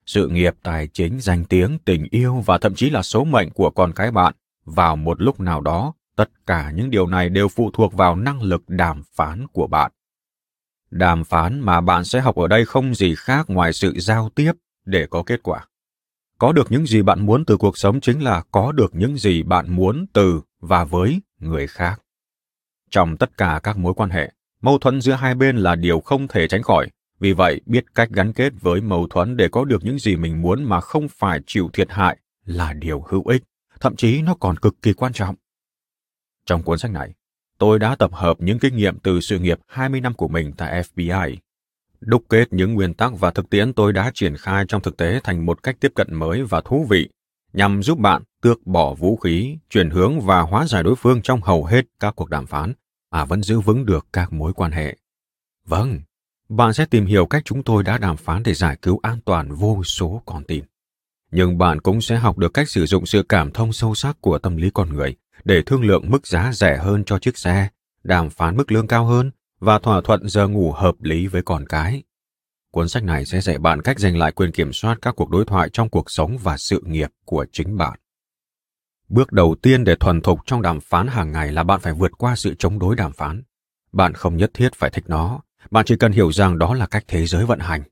sự nghiệp, tài chính, danh tiếng, tình yêu và thậm chí là số mệnh của con cái bạn, vào một lúc nào đó, tất cả những điều này đều phụ thuộc vào năng lực đàm phán của bạn. Đàm phán mà bạn sẽ học ở đây không gì khác ngoài sự giao tiếp để có kết quả. Có được những gì bạn muốn từ cuộc sống chính là có được những gì bạn muốn từ và với người khác. Trong tất cả các mối quan hệ, mâu thuẫn giữa hai bên là điều không thể tránh khỏi vì vậy, biết cách gắn kết với mâu thuẫn để có được những gì mình muốn mà không phải chịu thiệt hại là điều hữu ích, thậm chí nó còn cực kỳ quan trọng. Trong cuốn sách này, tôi đã tập hợp những kinh nghiệm từ sự nghiệp 20 năm của mình tại FBI. Đúc kết những nguyên tắc và thực tiễn tôi đã triển khai trong thực tế thành một cách tiếp cận mới và thú vị, nhằm giúp bạn tước bỏ vũ khí, chuyển hướng và hóa giải đối phương trong hầu hết các cuộc đàm phán, mà vẫn giữ vững được các mối quan hệ. Vâng, bạn sẽ tìm hiểu cách chúng tôi đã đàm phán để giải cứu an toàn vô số con tin. Nhưng bạn cũng sẽ học được cách sử dụng sự cảm thông sâu sắc của tâm lý con người để thương lượng mức giá rẻ hơn cho chiếc xe, đàm phán mức lương cao hơn và thỏa thuận giờ ngủ hợp lý với con cái. Cuốn sách này sẽ dạy bạn cách giành lại quyền kiểm soát các cuộc đối thoại trong cuộc sống và sự nghiệp của chính bạn. Bước đầu tiên để thuần thục trong đàm phán hàng ngày là bạn phải vượt qua sự chống đối đàm phán. Bạn không nhất thiết phải thích nó, bạn chỉ cần hiểu rằng đó là cách thế giới vận hành.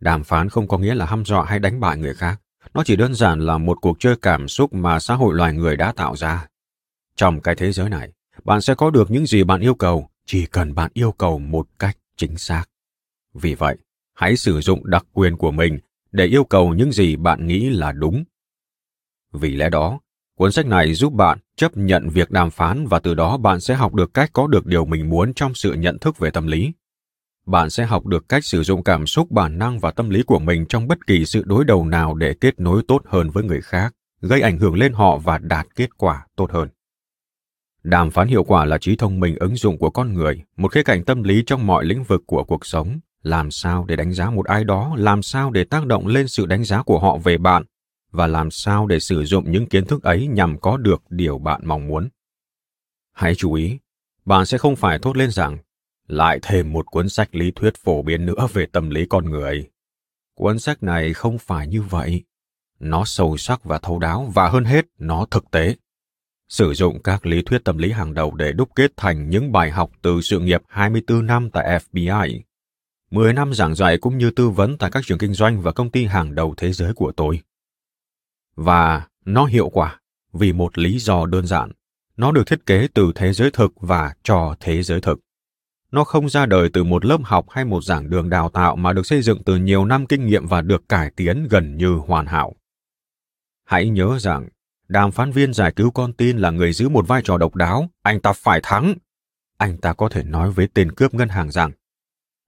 Đàm phán không có nghĩa là hăm dọa hay đánh bại người khác. Nó chỉ đơn giản là một cuộc chơi cảm xúc mà xã hội loài người đã tạo ra. Trong cái thế giới này, bạn sẽ có được những gì bạn yêu cầu, chỉ cần bạn yêu cầu một cách chính xác. Vì vậy, hãy sử dụng đặc quyền của mình để yêu cầu những gì bạn nghĩ là đúng. Vì lẽ đó, cuốn sách này giúp bạn chấp nhận việc đàm phán và từ đó bạn sẽ học được cách có được điều mình muốn trong sự nhận thức về tâm lý bạn sẽ học được cách sử dụng cảm xúc, bản năng và tâm lý của mình trong bất kỳ sự đối đầu nào để kết nối tốt hơn với người khác, gây ảnh hưởng lên họ và đạt kết quả tốt hơn. Đàm phán hiệu quả là trí thông minh ứng dụng của con người, một khía cạnh tâm lý trong mọi lĩnh vực của cuộc sống. Làm sao để đánh giá một ai đó, làm sao để tác động lên sự đánh giá của họ về bạn, và làm sao để sử dụng những kiến thức ấy nhằm có được điều bạn mong muốn? Hãy chú ý, bạn sẽ không phải thốt lên rằng lại thêm một cuốn sách lý thuyết phổ biến nữa về tâm lý con người. Cuốn sách này không phải như vậy. Nó sâu sắc và thấu đáo và hơn hết, nó thực tế. Sử dụng các lý thuyết tâm lý hàng đầu để đúc kết thành những bài học từ sự nghiệp 24 năm tại FBI. 10 năm giảng dạy cũng như tư vấn tại các trường kinh doanh và công ty hàng đầu thế giới của tôi. Và nó hiệu quả vì một lý do đơn giản. Nó được thiết kế từ thế giới thực và cho thế giới thực. Nó không ra đời từ một lớp học hay một giảng đường đào tạo mà được xây dựng từ nhiều năm kinh nghiệm và được cải tiến gần như hoàn hảo. Hãy nhớ rằng, đàm phán viên giải cứu con tin là người giữ một vai trò độc đáo, anh ta phải thắng. Anh ta có thể nói với tên cướp ngân hàng rằng,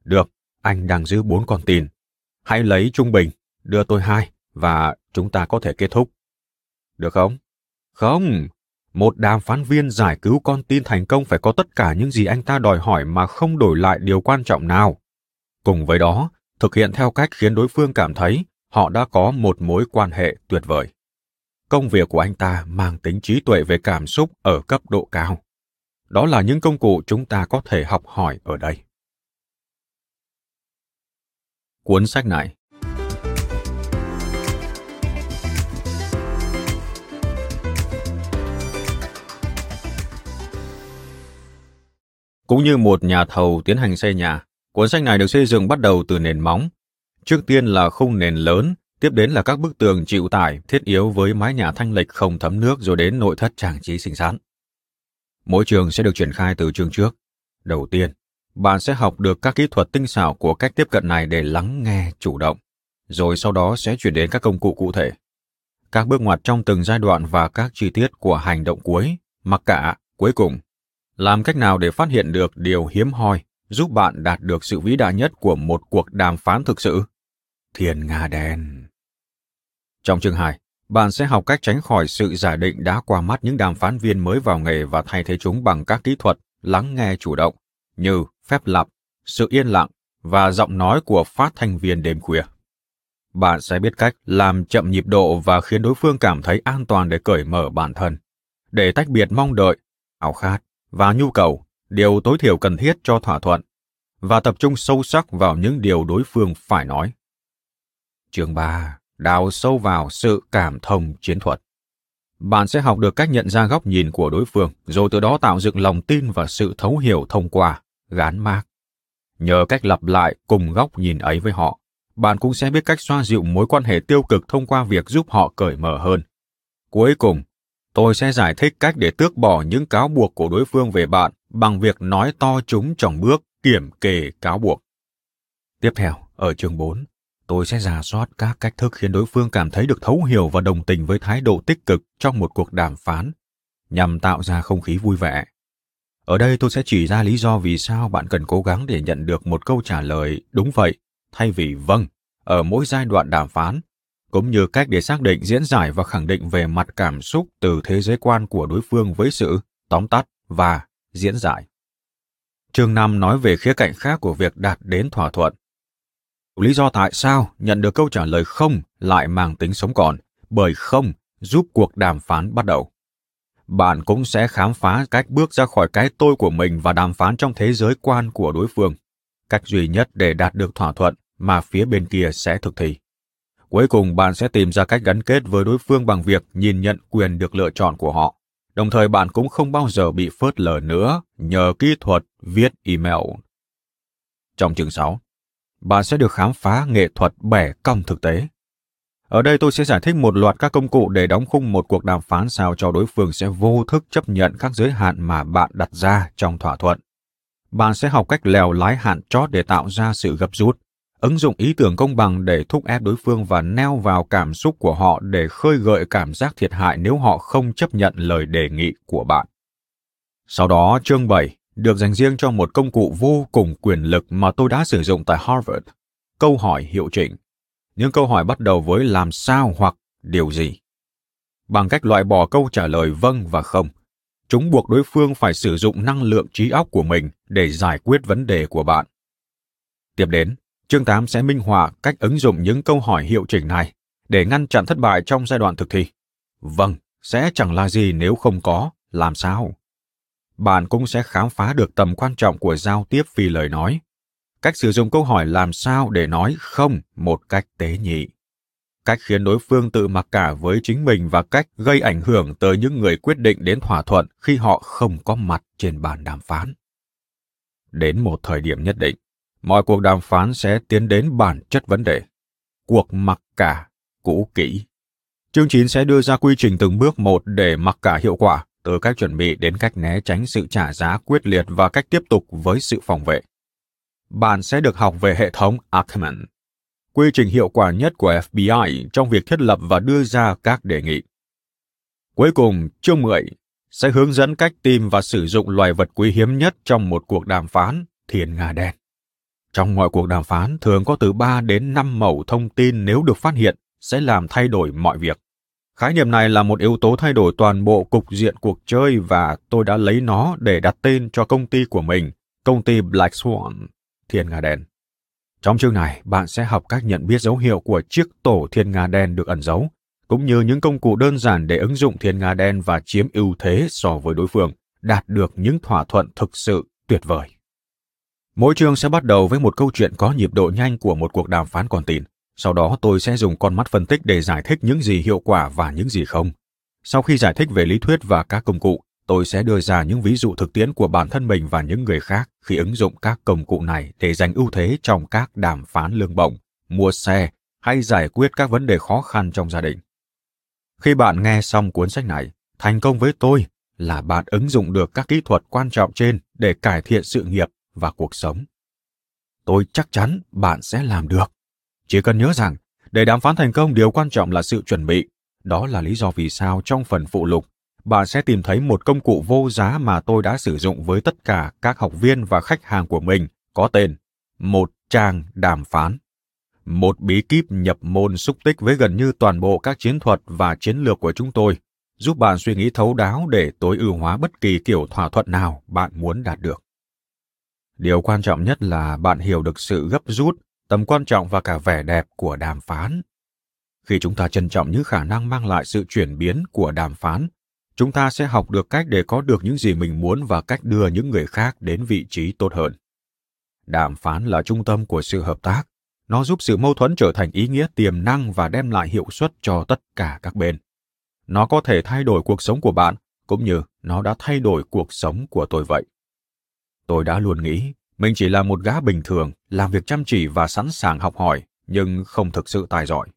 được, anh đang giữ bốn con tin. Hãy lấy trung bình, đưa tôi hai, và chúng ta có thể kết thúc. Được không? Không, một đàm phán viên giải cứu con tin thành công phải có tất cả những gì anh ta đòi hỏi mà không đổi lại điều quan trọng nào. Cùng với đó, thực hiện theo cách khiến đối phương cảm thấy họ đã có một mối quan hệ tuyệt vời. Công việc của anh ta mang tính trí tuệ về cảm xúc ở cấp độ cao. Đó là những công cụ chúng ta có thể học hỏi ở đây. Cuốn sách này Cũng như một nhà thầu tiến hành xây nhà, cuốn sách này được xây dựng bắt đầu từ nền móng. Trước tiên là khung nền lớn, tiếp đến là các bức tường chịu tải, thiết yếu với mái nhà thanh lịch không thấm nước rồi đến nội thất trang trí xinh xắn. Mỗi trường sẽ được triển khai từ chương trước. Đầu tiên, bạn sẽ học được các kỹ thuật tinh xảo của cách tiếp cận này để lắng nghe chủ động, rồi sau đó sẽ chuyển đến các công cụ cụ thể. Các bước ngoặt trong từng giai đoạn và các chi tiết của hành động cuối, mặc cả, cuối cùng làm cách nào để phát hiện được điều hiếm hoi giúp bạn đạt được sự vĩ đại nhất của một cuộc đàm phán thực sự? Thiền Nga đen. Trong chương 2, bạn sẽ học cách tránh khỏi sự giả định đã qua mắt những đàm phán viên mới vào nghề và thay thế chúng bằng các kỹ thuật lắng nghe chủ động như phép lặp, sự yên lặng và giọng nói của phát thanh viên đêm khuya. Bạn sẽ biết cách làm chậm nhịp độ và khiến đối phương cảm thấy an toàn để cởi mở bản thân, để tách biệt mong đợi, ảo khát và nhu cầu, điều tối thiểu cần thiết cho thỏa thuận, và tập trung sâu sắc vào những điều đối phương phải nói. Chương 3. Đào sâu vào sự cảm thông chiến thuật. Bạn sẽ học được cách nhận ra góc nhìn của đối phương, rồi từ đó tạo dựng lòng tin và sự thấu hiểu thông qua, gán mác. Nhờ cách lặp lại cùng góc nhìn ấy với họ, bạn cũng sẽ biết cách xoa dịu mối quan hệ tiêu cực thông qua việc giúp họ cởi mở hơn. Cuối cùng, Tôi sẽ giải thích cách để tước bỏ những cáo buộc của đối phương về bạn bằng việc nói to chúng trong bước kiểm kê cáo buộc. Tiếp theo, ở chương 4, tôi sẽ giả soát các cách thức khiến đối phương cảm thấy được thấu hiểu và đồng tình với thái độ tích cực trong một cuộc đàm phán, nhằm tạo ra không khí vui vẻ. Ở đây tôi sẽ chỉ ra lý do vì sao bạn cần cố gắng để nhận được một câu trả lời đúng vậy thay vì vâng ở mỗi giai đoạn đàm phán cũng như cách để xác định diễn giải và khẳng định về mặt cảm xúc từ thế giới quan của đối phương với sự tóm tắt và diễn giải. Chương 5 nói về khía cạnh khác của việc đạt đến thỏa thuận. Lý do tại sao nhận được câu trả lời không lại mang tính sống còn, bởi không giúp cuộc đàm phán bắt đầu. Bạn cũng sẽ khám phá cách bước ra khỏi cái tôi của mình và đàm phán trong thế giới quan của đối phương. Cách duy nhất để đạt được thỏa thuận mà phía bên kia sẽ thực thi. Cuối cùng bạn sẽ tìm ra cách gắn kết với đối phương bằng việc nhìn nhận quyền được lựa chọn của họ. Đồng thời bạn cũng không bao giờ bị phớt lờ nữa nhờ kỹ thuật viết email. Trong chương 6, bạn sẽ được khám phá nghệ thuật bẻ cong thực tế. Ở đây tôi sẽ giải thích một loạt các công cụ để đóng khung một cuộc đàm phán sao cho đối phương sẽ vô thức chấp nhận các giới hạn mà bạn đặt ra trong thỏa thuận. Bạn sẽ học cách lèo lái hạn chót để tạo ra sự gấp rút, ứng dụng ý tưởng công bằng để thúc ép đối phương và neo vào cảm xúc của họ để khơi gợi cảm giác thiệt hại nếu họ không chấp nhận lời đề nghị của bạn. Sau đó, chương 7 được dành riêng cho một công cụ vô cùng quyền lực mà tôi đã sử dụng tại Harvard. Câu hỏi hiệu chỉnh. Những câu hỏi bắt đầu với làm sao hoặc điều gì. Bằng cách loại bỏ câu trả lời vâng và không, chúng buộc đối phương phải sử dụng năng lượng trí óc của mình để giải quyết vấn đề của bạn. Tiếp đến, Chương 8 sẽ minh họa cách ứng dụng những câu hỏi hiệu chỉnh này để ngăn chặn thất bại trong giai đoạn thực thi. Vâng, sẽ chẳng là gì nếu không có, làm sao? Bạn cũng sẽ khám phá được tầm quan trọng của giao tiếp phi lời nói. Cách sử dụng câu hỏi làm sao để nói không một cách tế nhị. Cách khiến đối phương tự mặc cả với chính mình và cách gây ảnh hưởng tới những người quyết định đến thỏa thuận khi họ không có mặt trên bàn đàm phán. Đến một thời điểm nhất định, mọi cuộc đàm phán sẽ tiến đến bản chất vấn đề. Cuộc mặc cả, cũ kỹ. Chương 9 sẽ đưa ra quy trình từng bước một để mặc cả hiệu quả, từ cách chuẩn bị đến cách né tránh sự trả giá quyết liệt và cách tiếp tục với sự phòng vệ. Bạn sẽ được học về hệ thống Ackman, quy trình hiệu quả nhất của FBI trong việc thiết lập và đưa ra các đề nghị. Cuối cùng, chương 10 sẽ hướng dẫn cách tìm và sử dụng loài vật quý hiếm nhất trong một cuộc đàm phán, thiên nga đen. Trong mọi cuộc đàm phán thường có từ 3 đến 5 mẩu thông tin nếu được phát hiện sẽ làm thay đổi mọi việc. Khái niệm này là một yếu tố thay đổi toàn bộ cục diện cuộc chơi và tôi đã lấy nó để đặt tên cho công ty của mình, công ty Black Swan, Thiên Nga Đen. Trong chương này, bạn sẽ học cách nhận biết dấu hiệu của chiếc tổ Thiên Nga Đen được ẩn giấu, cũng như những công cụ đơn giản để ứng dụng Thiên Nga Đen và chiếm ưu thế so với đối phương, đạt được những thỏa thuận thực sự tuyệt vời. Mỗi chương sẽ bắt đầu với một câu chuyện có nhịp độ nhanh của một cuộc đàm phán còn tin. Sau đó tôi sẽ dùng con mắt phân tích để giải thích những gì hiệu quả và những gì không. Sau khi giải thích về lý thuyết và các công cụ, tôi sẽ đưa ra những ví dụ thực tiễn của bản thân mình và những người khác khi ứng dụng các công cụ này để giành ưu thế trong các đàm phán lương bổng, mua xe hay giải quyết các vấn đề khó khăn trong gia đình. Khi bạn nghe xong cuốn sách này, thành công với tôi là bạn ứng dụng được các kỹ thuật quan trọng trên để cải thiện sự nghiệp và cuộc sống. Tôi chắc chắn bạn sẽ làm được. Chỉ cần nhớ rằng, để đàm phán thành công điều quan trọng là sự chuẩn bị. Đó là lý do vì sao trong phần phụ lục, bạn sẽ tìm thấy một công cụ vô giá mà tôi đã sử dụng với tất cả các học viên và khách hàng của mình, có tên Một trang đàm phán. Một bí kíp nhập môn xúc tích với gần như toàn bộ các chiến thuật và chiến lược của chúng tôi, giúp bạn suy nghĩ thấu đáo để tối ưu hóa bất kỳ kiểu thỏa thuận nào bạn muốn đạt được. Điều quan trọng nhất là bạn hiểu được sự gấp rút, tầm quan trọng và cả vẻ đẹp của đàm phán. Khi chúng ta trân trọng những khả năng mang lại sự chuyển biến của đàm phán, chúng ta sẽ học được cách để có được những gì mình muốn và cách đưa những người khác đến vị trí tốt hơn. Đàm phán là trung tâm của sự hợp tác. Nó giúp sự mâu thuẫn trở thành ý nghĩa tiềm năng và đem lại hiệu suất cho tất cả các bên. Nó có thể thay đổi cuộc sống của bạn, cũng như nó đã thay đổi cuộc sống của tôi vậy. Tôi đã luôn nghĩ mình chỉ là một gã bình thường, làm việc chăm chỉ và sẵn sàng học hỏi, nhưng không thực sự tài giỏi.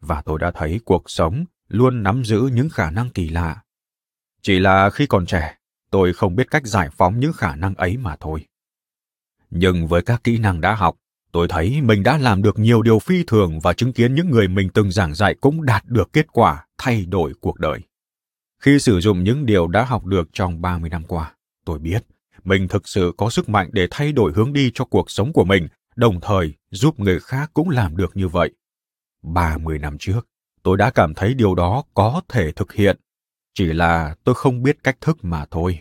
Và tôi đã thấy cuộc sống luôn nắm giữ những khả năng kỳ lạ. Chỉ là khi còn trẻ, tôi không biết cách giải phóng những khả năng ấy mà thôi. Nhưng với các kỹ năng đã học, tôi thấy mình đã làm được nhiều điều phi thường và chứng kiến những người mình từng giảng dạy cũng đạt được kết quả thay đổi cuộc đời. Khi sử dụng những điều đã học được trong 30 năm qua, tôi biết mình thực sự có sức mạnh để thay đổi hướng đi cho cuộc sống của mình, đồng thời giúp người khác cũng làm được như vậy. 30 năm trước, tôi đã cảm thấy điều đó có thể thực hiện, chỉ là tôi không biết cách thức mà thôi.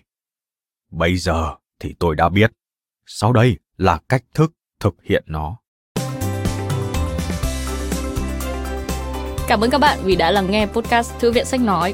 Bây giờ thì tôi đã biết. Sau đây là cách thức thực hiện nó. Cảm ơn các bạn vì đã lắng nghe podcast Thư viện Sách Nói.